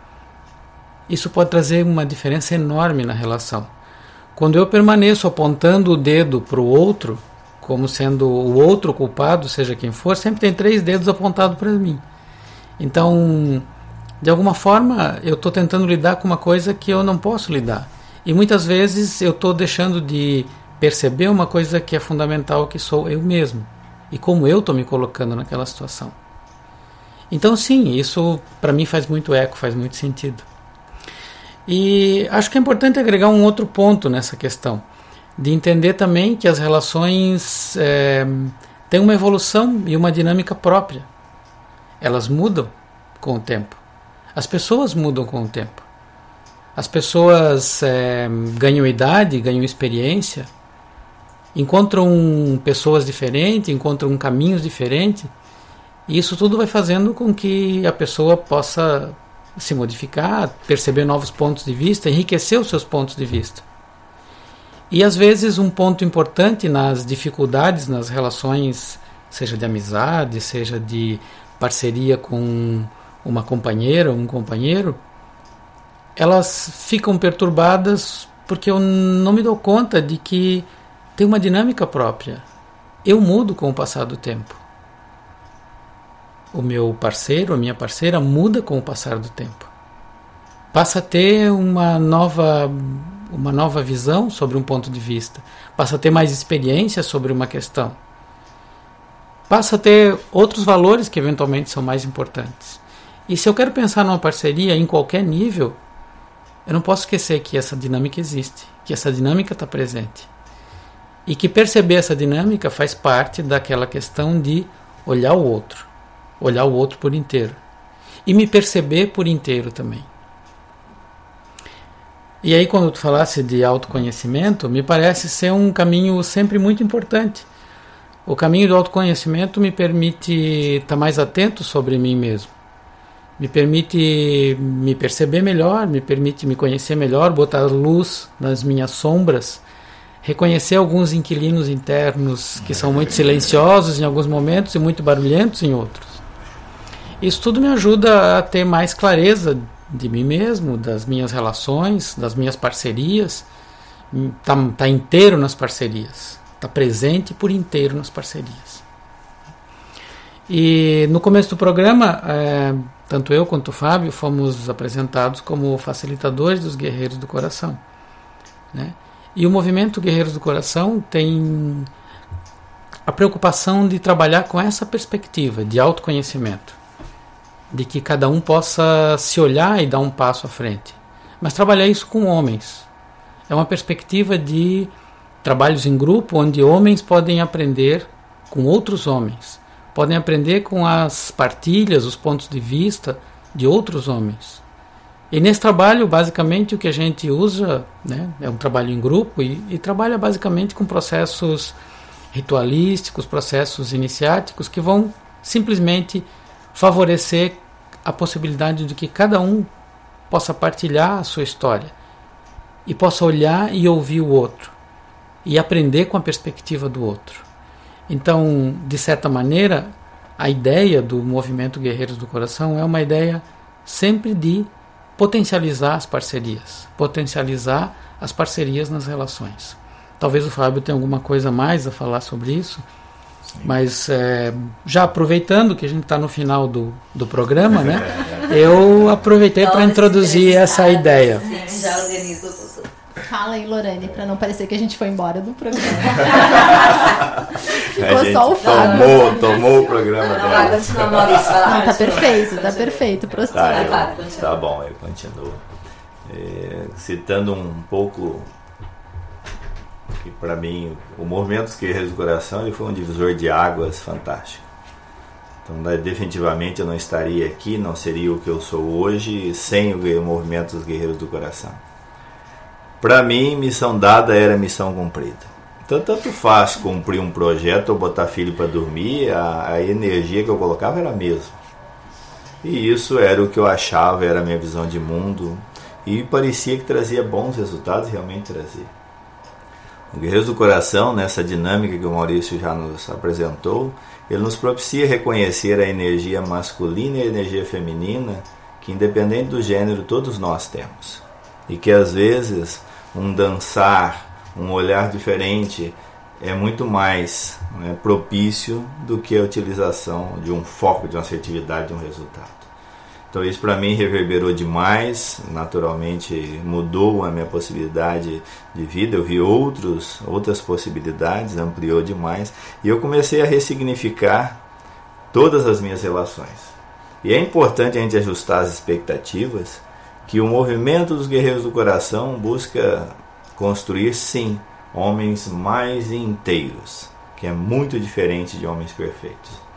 isso pode trazer uma diferença enorme na relação. Quando eu permaneço apontando o dedo para o outro, como sendo o outro culpado, seja quem for, sempre tem três dedos apontados para mim. Então, de alguma forma, eu estou tentando lidar com uma coisa que eu não posso lidar. E muitas vezes eu estou deixando de perceber uma coisa que é fundamental, que sou eu mesmo. E como eu estou me colocando naquela situação. Então, sim, isso para mim faz muito eco, faz muito sentido. E acho que é importante agregar um outro ponto nessa questão, de entender também que as relações é, têm uma evolução e uma dinâmica própria. Elas mudam com o tempo. As pessoas mudam com o tempo. As pessoas é, ganham idade, ganham experiência, encontram pessoas diferentes, encontram caminhos diferentes e isso tudo vai fazendo com que a pessoa possa se modificar, perceber novos pontos de vista, enriquecer os seus pontos de vista. E às vezes um ponto importante nas dificuldades nas relações, seja de amizade, seja de parceria com uma companheira, um companheiro, elas ficam perturbadas porque eu não me dou conta de que tem uma dinâmica própria. Eu mudo com o passar do tempo o meu parceiro, a minha parceira muda com o passar do tempo. Passa a ter uma nova uma nova visão sobre um ponto de vista, passa a ter mais experiência sobre uma questão. Passa a ter outros valores que eventualmente são mais importantes. E se eu quero pensar numa parceria em qualquer nível, eu não posso esquecer que essa dinâmica existe, que essa dinâmica está presente. E que perceber essa dinâmica faz parte daquela questão de olhar o outro olhar o outro por inteiro e me perceber por inteiro também. E aí, quando tu falasse de autoconhecimento, me parece ser um caminho sempre muito importante. O caminho do autoconhecimento me permite estar mais atento sobre mim mesmo, me permite me perceber melhor, me permite me conhecer melhor, botar luz nas minhas sombras, reconhecer alguns inquilinos internos que são muito silenciosos em alguns momentos e muito barulhentos em outros. Isso tudo me ajuda a ter mais clareza de mim mesmo, das minhas relações, das minhas parcerias. Tá, tá inteiro nas parcerias, tá presente por inteiro nas parcerias. E no começo do programa, é, tanto eu quanto o Fábio fomos apresentados como facilitadores dos Guerreiros do Coração. Né? E o movimento Guerreiros do Coração tem a preocupação de trabalhar com essa perspectiva de autoconhecimento de que cada um possa se olhar e dar um passo à frente. Mas trabalhar isso com homens. É uma perspectiva de trabalhos em grupo onde homens podem aprender com outros homens, podem aprender com as partilhas, os pontos de vista de outros homens. E nesse trabalho, basicamente, o que a gente usa né, é um trabalho em grupo e, e trabalha basicamente com processos ritualísticos, processos iniciáticos que vão simplesmente favorecer a possibilidade de que cada um possa partilhar a sua história e possa olhar e ouvir o outro e aprender com a perspectiva do outro. Então, de certa maneira, a ideia do movimento Guerreiros do Coração é uma ideia sempre de potencializar as parcerias, potencializar as parcerias nas relações. Talvez o Fábio tenha alguma coisa mais a falar sobre isso. Mas é, já aproveitando que a gente está no final do, do programa, né? Eu aproveitei para introduzir essa ideia. Sim, já organizo Fala aí, Lorane, para não parecer que a gente foi embora do programa. Ficou só o Fábio. Tomou, tomou o programa não, dela. Não, Maurício, vai lá. Não, tá perfeito, tá perfeito. Prossiga. Tá, eu, tá bom, eu continuo. É, citando um pouco que para mim o movimento Guerreiros do Coração ele foi um divisor de águas fantástico. Então, né, definitivamente eu não estaria aqui, não seria o que eu sou hoje sem o movimento dos Guerreiros do Coração. Para mim, missão dada era missão cumprida. Então, tanto faz cumprir um projeto ou botar filho para dormir, a, a energia que eu colocava era a mesma. E isso era o que eu achava, era a minha visão de mundo. E parecia que trazia bons resultados, realmente trazia. O Guerreiros do Coração, nessa dinâmica que o Maurício já nos apresentou, ele nos propicia reconhecer a energia masculina e a energia feminina, que independente do gênero todos nós temos. E que às vezes um dançar, um olhar diferente é muito mais né, propício do que a utilização de um foco, de uma assertividade, de um resultado. Então isso para mim reverberou demais, naturalmente mudou a minha possibilidade de vida, eu vi outros, outras possibilidades, ampliou demais e eu comecei a ressignificar todas as minhas relações. E é importante a gente ajustar as expectativas que o movimento dos guerreiros do coração busca construir sim homens mais inteiros, que é muito diferente de homens perfeitos.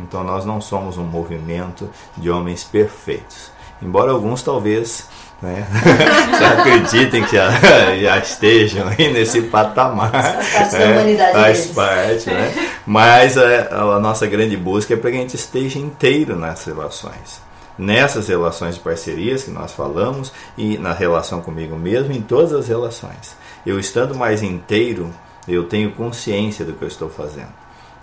Então nós não somos um movimento de homens perfeitos. Embora alguns talvez né, já acreditem que já, já, estejam aí nesse patamar. Faz parte da humanidade Faz deles. parte, né? Mas a, a nossa grande busca é para que a gente esteja inteiro nas relações. Nessas relações de parcerias que nós falamos e na relação comigo mesmo, em todas as relações. Eu estando mais inteiro, eu tenho consciência do que eu estou fazendo.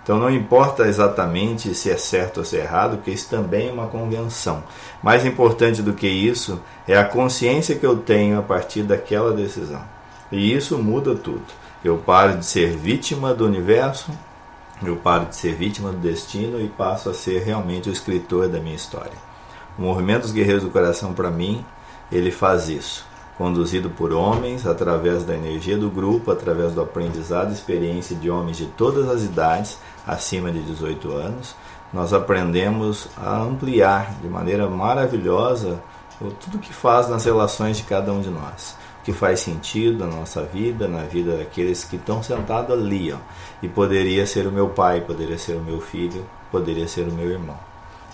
Então não importa exatamente se é certo ou se é errado, porque isso também é uma convenção. Mais importante do que isso é a consciência que eu tenho a partir daquela decisão. E isso muda tudo. Eu paro de ser vítima do universo, eu paro de ser vítima do destino e passo a ser realmente o escritor da minha história. O movimento dos Guerreiros do Coração, para mim, ele faz isso conduzido por homens, através da energia do grupo, através do aprendizado e experiência de homens de todas as idades, acima de 18 anos, nós aprendemos a ampliar de maneira maravilhosa tudo que faz nas relações de cada um de nós. Que faz sentido na nossa vida, na vida daqueles que estão sentados ali. Ó. E poderia ser o meu pai, poderia ser o meu filho, poderia ser o meu irmão.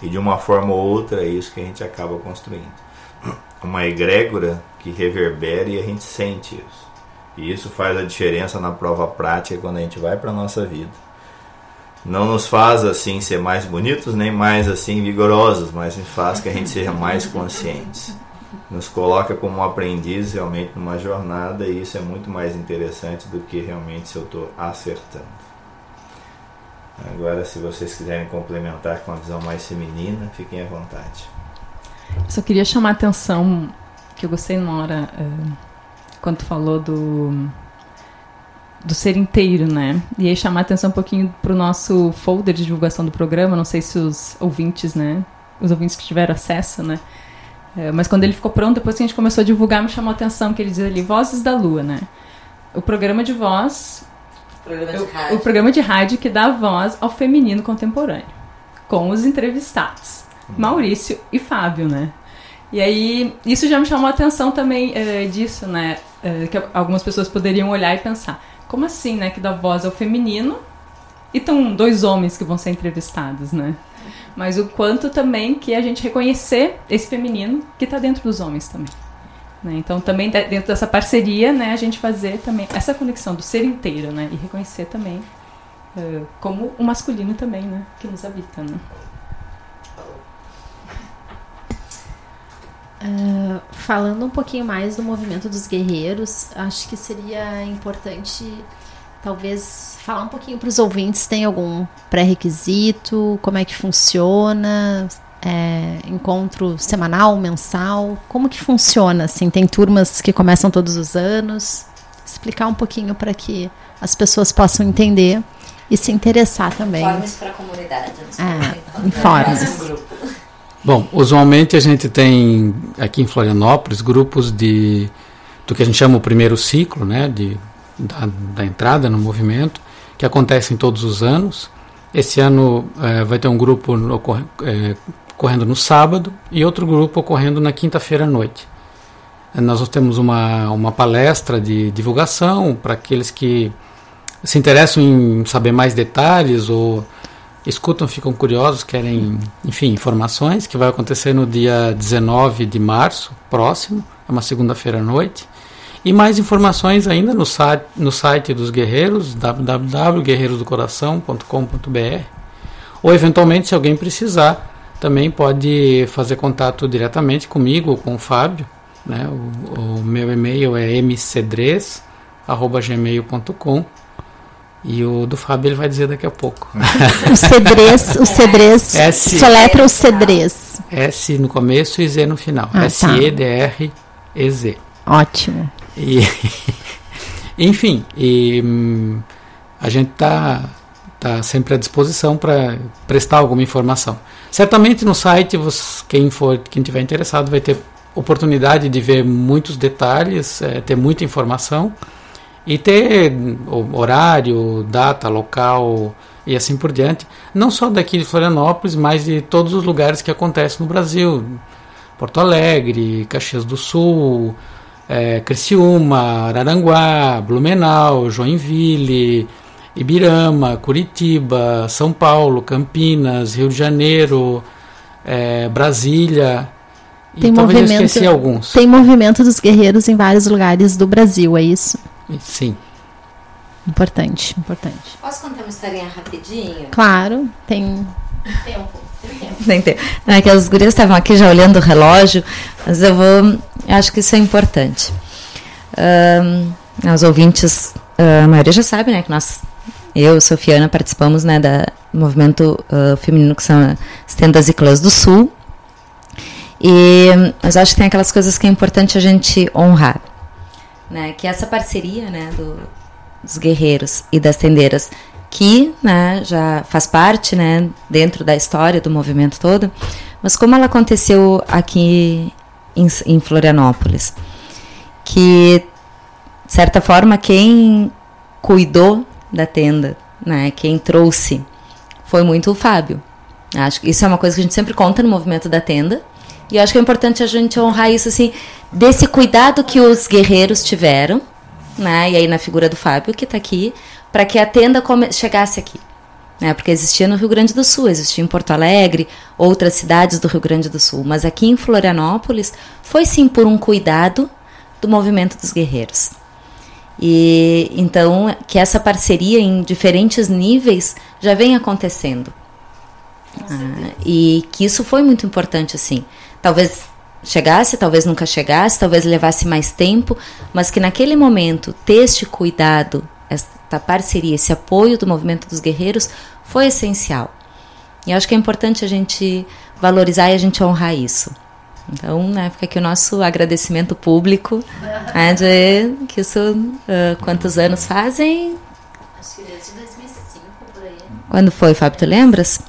E de uma forma ou outra é isso que a gente acaba construindo. Uma egrégora que reverbera e a gente sente isso. E isso faz a diferença na prova prática quando a gente vai para a nossa vida. Não nos faz assim ser mais bonitos nem mais assim vigorosos, mas faz que a gente seja mais conscientes. Nos coloca como aprendiz realmente numa jornada e isso é muito mais interessante do que realmente se eu estou acertando. Agora, se vocês quiserem complementar com uma visão mais feminina, fiquem à vontade. Só queria chamar a atenção que eu gostei na hora uh, quando tu falou do do ser inteiro, né? E aí chamar a atenção um pouquinho para o nosso folder de divulgação do programa. Não sei se os ouvintes, né? Os ouvintes que tiveram acesso, né? Uh, mas quando ele ficou pronto, depois que a gente começou a divulgar, me chamou a atenção que ele diz ali Vozes da Lua, né? O programa de voz, programa de o, rádio. o programa de rádio que dá voz ao feminino contemporâneo, com os entrevistados, Maurício e Fábio, né? E aí, isso já me chamou a atenção também uh, disso, né? Uh, que algumas pessoas poderiam olhar e pensar: como assim, né? Que dá voz ao feminino e estão dois homens que vão ser entrevistados, né? Mas o quanto também que a gente reconhecer esse feminino que está dentro dos homens também. Né? Então, também dentro dessa parceria, né, a gente fazer também essa conexão do ser inteiro, né? E reconhecer também uh, como o masculino também, né? Que nos habita, né? Uh, falando um pouquinho mais do movimento dos guerreiros, acho que seria importante talvez falar um pouquinho para os ouvintes. Tem algum pré-requisito? Como é que funciona? É, encontro semanal, mensal? Como que funciona? Assim, tem turmas que começam todos os anos? Explicar um pouquinho para que as pessoas possam entender e se interessar também. Informes para a comunidade. É, informes. Bom, usualmente a gente tem aqui em Florianópolis grupos de do que a gente chama o primeiro ciclo, né, de, da, da entrada no movimento, que acontecem todos os anos. Esse ano é, vai ter um grupo no, é, ocorrendo no sábado e outro grupo ocorrendo na quinta-feira à noite. Nós temos uma, uma palestra de divulgação para aqueles que se interessam em saber mais detalhes ou escutam, ficam curiosos, querem, enfim, informações, que vai acontecer no dia 19 de março, próximo, é uma segunda-feira à noite. E mais informações ainda no site, no site dos guerreiros, www.guerreirosdocoração.com.br. Ou eventualmente, se alguém precisar, também pode fazer contato diretamente comigo ou com o Fábio. Né? O, o meu e-mail é mcedrez.gmail.com e o do Fábio ele vai dizer daqui a pouco. O cedrez, o cedrez, S- soletra o cedrez. S no começo e Z no final. Ah, tá. S-E-D-R-E-Z. Ótimo. E, enfim, e, hum, a gente está tá sempre à disposição para prestar alguma informação. Certamente no site, você- quem for, quem tiver interessado, vai ter oportunidade de ver muitos detalhes, eh, ter muita informação e ter horário, data, local e assim por diante. Não só daqui de Florianópolis, mas de todos os lugares que acontece no Brasil. Porto Alegre, Caxias do Sul, eh, Criciúma, Araranguá, Blumenau, Joinville, Ibirama, Curitiba, São Paulo, Campinas, Rio de Janeiro, eh, Brasília. E Tem talvez eu movimento, esqueci alguns. tem movimento dos guerreiros em vários lugares do Brasil, é isso? Sim. Importante, importante. Posso contar uma historinha rapidinho? Claro, tem Tempo. Tem tempo. Não, é que as gurias estavam aqui já olhando o relógio, mas eu vou. Acho que isso é importante. Ahn, os ouvintes, ah, a maioria já sabe, né, que nós, eu e Sofia Ana, participamos, né, da, do movimento ah, feminino que são as tendas e clãs do Sul. E, mas acho que tem aquelas coisas que é importante a gente honrar. Né, que essa parceria, né, do, dos guerreiros e das tendeiras que né, já faz parte né, dentro da história do movimento todo, mas como ela aconteceu aqui em, em Florianópolis, que de certa forma quem cuidou da tenda, né, quem trouxe, foi muito o Fábio. Acho que isso é uma coisa que a gente sempre conta no movimento da tenda. E eu acho que é importante a gente honrar isso assim, desse cuidado que os guerreiros tiveram, né? E aí na figura do Fábio que está aqui, para que a tenda chegasse aqui. Né? Porque existia no Rio Grande do Sul, existia em Porto Alegre, outras cidades do Rio Grande do Sul, mas aqui em Florianópolis foi sim por um cuidado do movimento dos guerreiros. E então que essa parceria em diferentes níveis já vem acontecendo. Ah, e que isso foi muito importante assim. Talvez chegasse, talvez nunca chegasse, talvez levasse mais tempo, mas que naquele momento ter este cuidado, esta parceria, esse apoio do movimento dos guerreiros foi essencial. E eu acho que é importante a gente valorizar e a gente honrar isso. Então, né, fica aqui o nosso agradecimento público, né, de que isso, ah, quantos anos fazem? Acho que desde 2005, por aí. Quando foi, Fábio, tu lembras?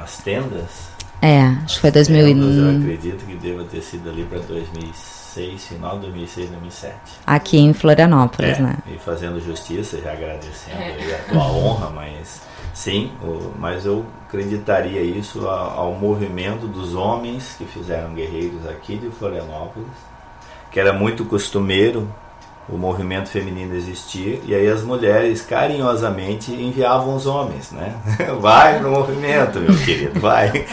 As tendas? É, acho que foi 2000 e... Tendas, eu acredito que deva ter sido ali para 2006, final de 2006, 2007. aqui em Florianópolis, É, né? E fazendo justiça, já agradecendo aí a tua honra, mas sim, o- mas eu acreditaria isso a- ao, movimento dos homens que fizeram guerreiros aqui de Florianópolis, que era muito costumeiro o movimento feminino existir, e aí as mulheres carinhosamente enviavam os homens, né? Vai pro movimento, meu querido, vai.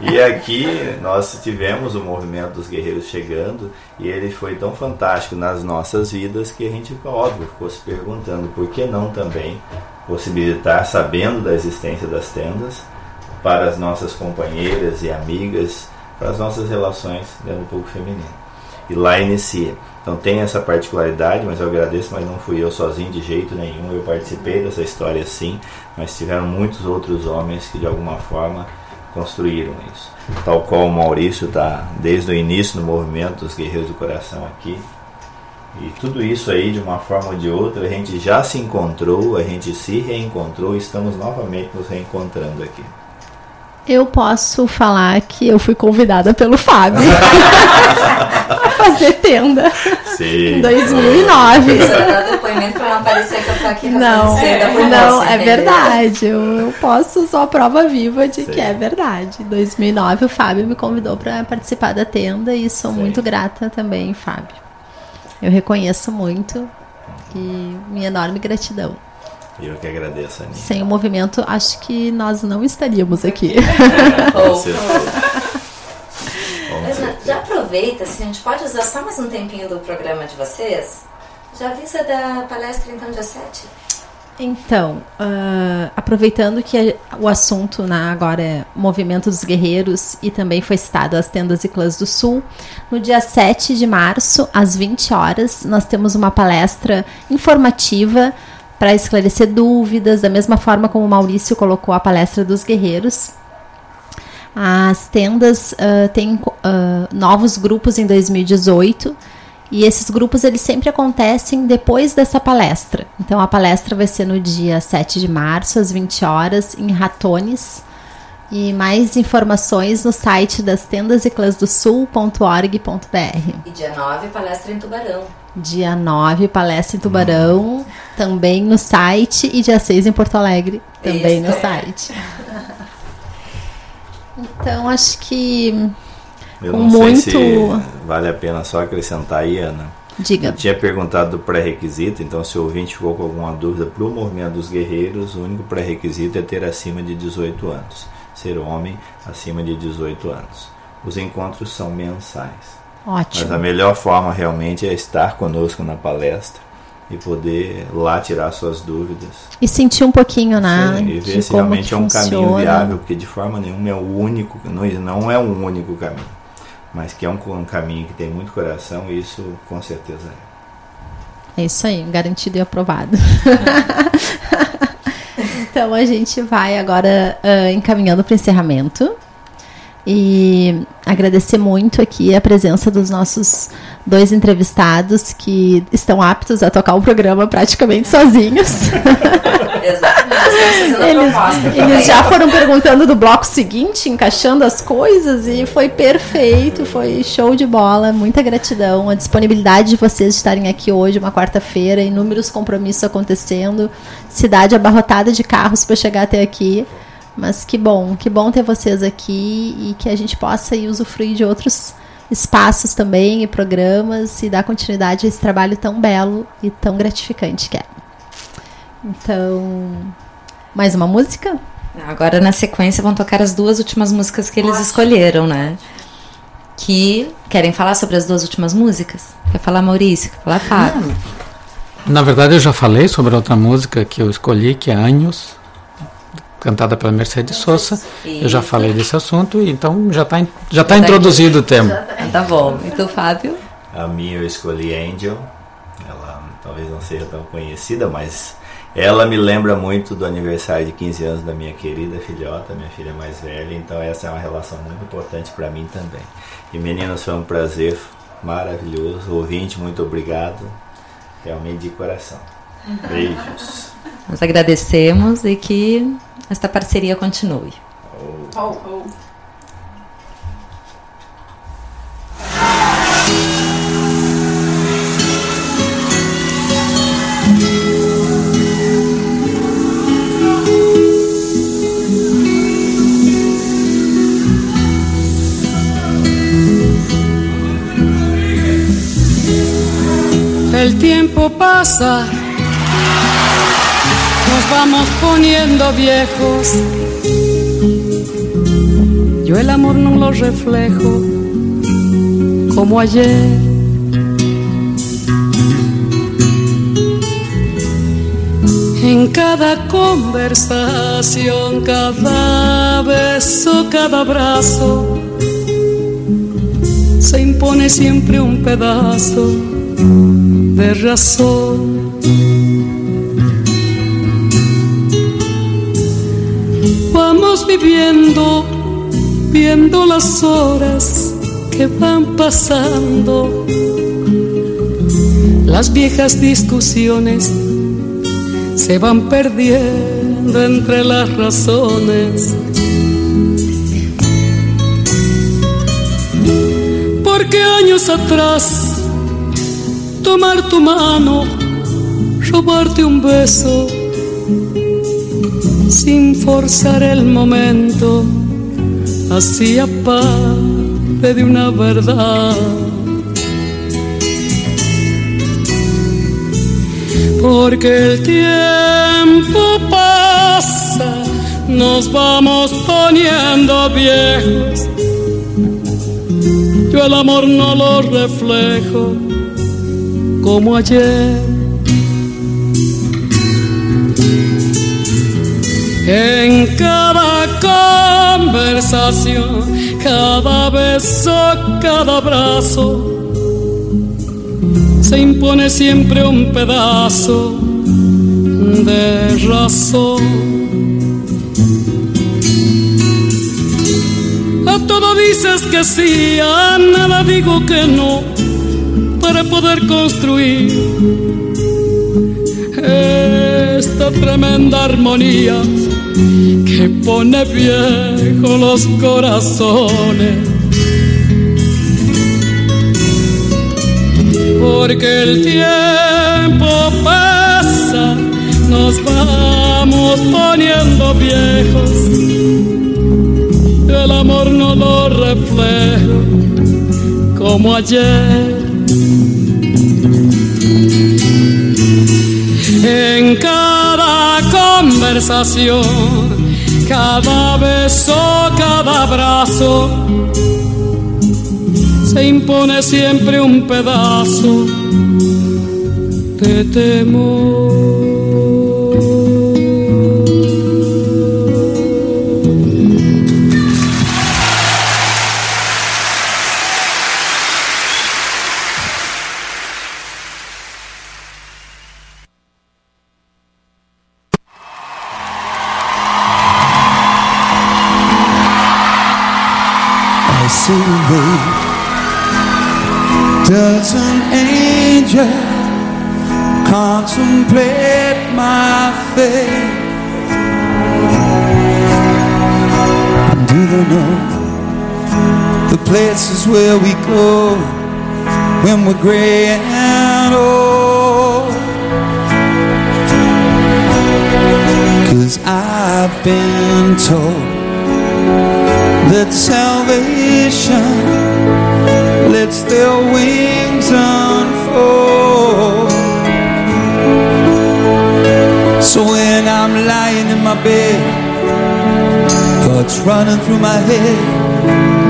E aqui nós tivemos o movimento dos guerreiros chegando, e ele foi tão fantástico nas nossas vidas que a gente, óbvio, ficou se perguntando por que não também possibilitar, sabendo da existência das tendas, para as nossas companheiras e amigas, para as nossas relações dentro do público feminino. E lá inicia. Então tem essa particularidade, mas eu agradeço, mas não fui eu sozinho de jeito nenhum. Eu participei dessa história sim, mas tiveram muitos outros homens que de alguma forma construíram isso. Tal qual o Maurício está desde o início do movimento dos Guerreiros do Coração aqui. E tudo isso aí, de uma forma ou de outra, a gente já se encontrou, a gente se reencontrou estamos novamente nos reencontrando aqui. Eu posso falar que eu fui convidada pelo Fábio a fazer tenda Sim. em 2009. Precisa dar depoimento pra não Não, é verdade. Eu, eu posso só prova viva de que é verdade. Em 2009 o Fábio me convidou para participar da tenda e sou muito grata também, Fábio. Eu reconheço muito e minha enorme gratidão. Eu que agradeço, Aninha. Sem o movimento, acho que nós não estaríamos aqui. Certeza. Com certeza. já aproveita, assim, a gente pode usar só mais um tempinho do programa de vocês? Já avisa da palestra, então, dia 7? Então, ah, aproveitando que o assunto né, agora é Movimento dos Guerreiros e também foi citado as tendas e clãs do Sul, no dia 7 de março, às 20 horas, nós temos uma palestra informativa para esclarecer dúvidas, da mesma forma como o Maurício colocou a palestra dos guerreiros. As tendas ah, têm ah, novos grupos em 2018 e esses grupos eles sempre acontecem depois dessa palestra. Então a palestra vai ser no dia 7 de março, às 20 horas, em Ratones. E mais informações no site das tendas e clãs do sul.org.br. E dia 9, palestra em Tubarão. Dia 9, palestra em Tubarão, também no site, e dia 6 em Porto Alegre, também no Isso. site. Então acho que Eu não muito. sei se vale a pena só acrescentar aí, Ana. Diga. Eu tinha perguntado do pré-requisito, então se o ouvinte ficou com alguma dúvida para o movimento dos guerreiros, o único pré-requisito é ter acima de 18 anos. Ser homem acima de 18 anos. Os encontros são mensais. Ótimo. Mas a melhor forma realmente é estar conosco na palestra e poder lá tirar suas dúvidas. E sentir um pouquinho, né? Sim, e ver se realmente é um caminho funciona. viável, porque de forma nenhuma é o único, não, não é um único caminho, mas que é um, um caminho que tem muito coração, e isso com certeza é. É isso aí, garantido e aprovado. então a gente vai agora ah, encaminhando para o encerramento. E agradecer muito aqui a presença dos nossos dois entrevistados que estão aptos a tocar o programa praticamente sozinhos. A Eles, eles já foram perguntando do bloco seguinte, encaixando as coisas, e foi perfeito, foi show de bola. Muita gratidão. A disponibilidade de vocês estarem aqui hoje, uma quarta-feira, inúmeros compromissos acontecendo, cidade abarrotada de carros para chegar até aqui. Mas que bom, que bom ter vocês aqui e que a gente possa ir usufruir de outros espaços também e programas e dar continuidade a esse trabalho tão belo e tão gratificante que é. Então, mais uma música? Agora, na sequência, vão tocar as duas últimas músicas que eles escolheram, né? Que querem falar sobre as duas últimas músicas? Quer falar Maurício? Quer falar Fábio? Na verdade, eu já falei sobre outra música que eu escolhi, que é Anhos, cantada pela Mercedes Sosa. Eu já falei desse assunto, então já está já tá tá introduzido o tema. Tá bom. E tu, Fábio? A minha eu escolhi Angel, ela talvez não seja tão conhecida, mas ela me lembra muito do aniversário de 15 anos da minha querida filhota, minha filha mais velha, então essa é uma relação muito importante para mim também. E meninos, foi um prazer maravilhoso. Ouvinte, muito obrigado. Realmente de coração. Beijos. Nós agradecemos e que esta parceria continue. El tiempo pasa, nos vamos poniendo viejos. Yo el amor no lo reflejo como ayer. En cada conversación, cada beso, cada abrazo, se impone siempre un pedazo de razón. Vamos viviendo, viendo las horas que van pasando, las viejas discusiones se van perdiendo entre las razones. Porque años atrás tomar tu mano, robarte un beso, sin forzar el momento, hacía parte de una verdad. porque el tiempo pasa, nos vamos poniendo viejos. Yo el amor no lo reflejo como ayer. En cada conversación, cada beso, cada abrazo, se impone siempre un pedazo de razón. A todo dices que sí, a nada digo que no, para poder construir esta tremenda armonía que pone viejo los corazones. Porque el tiempo pasa, nos vamos poniendo viejos. El amor no lo refleja como ayer. Cada beso, cada abrazo, se impone siempre un pedazo de temor. Where we go when we're gray and old? Oh. Cause I've been told that salvation lets their wings unfold. So when I'm lying in my bed, thoughts running through my head,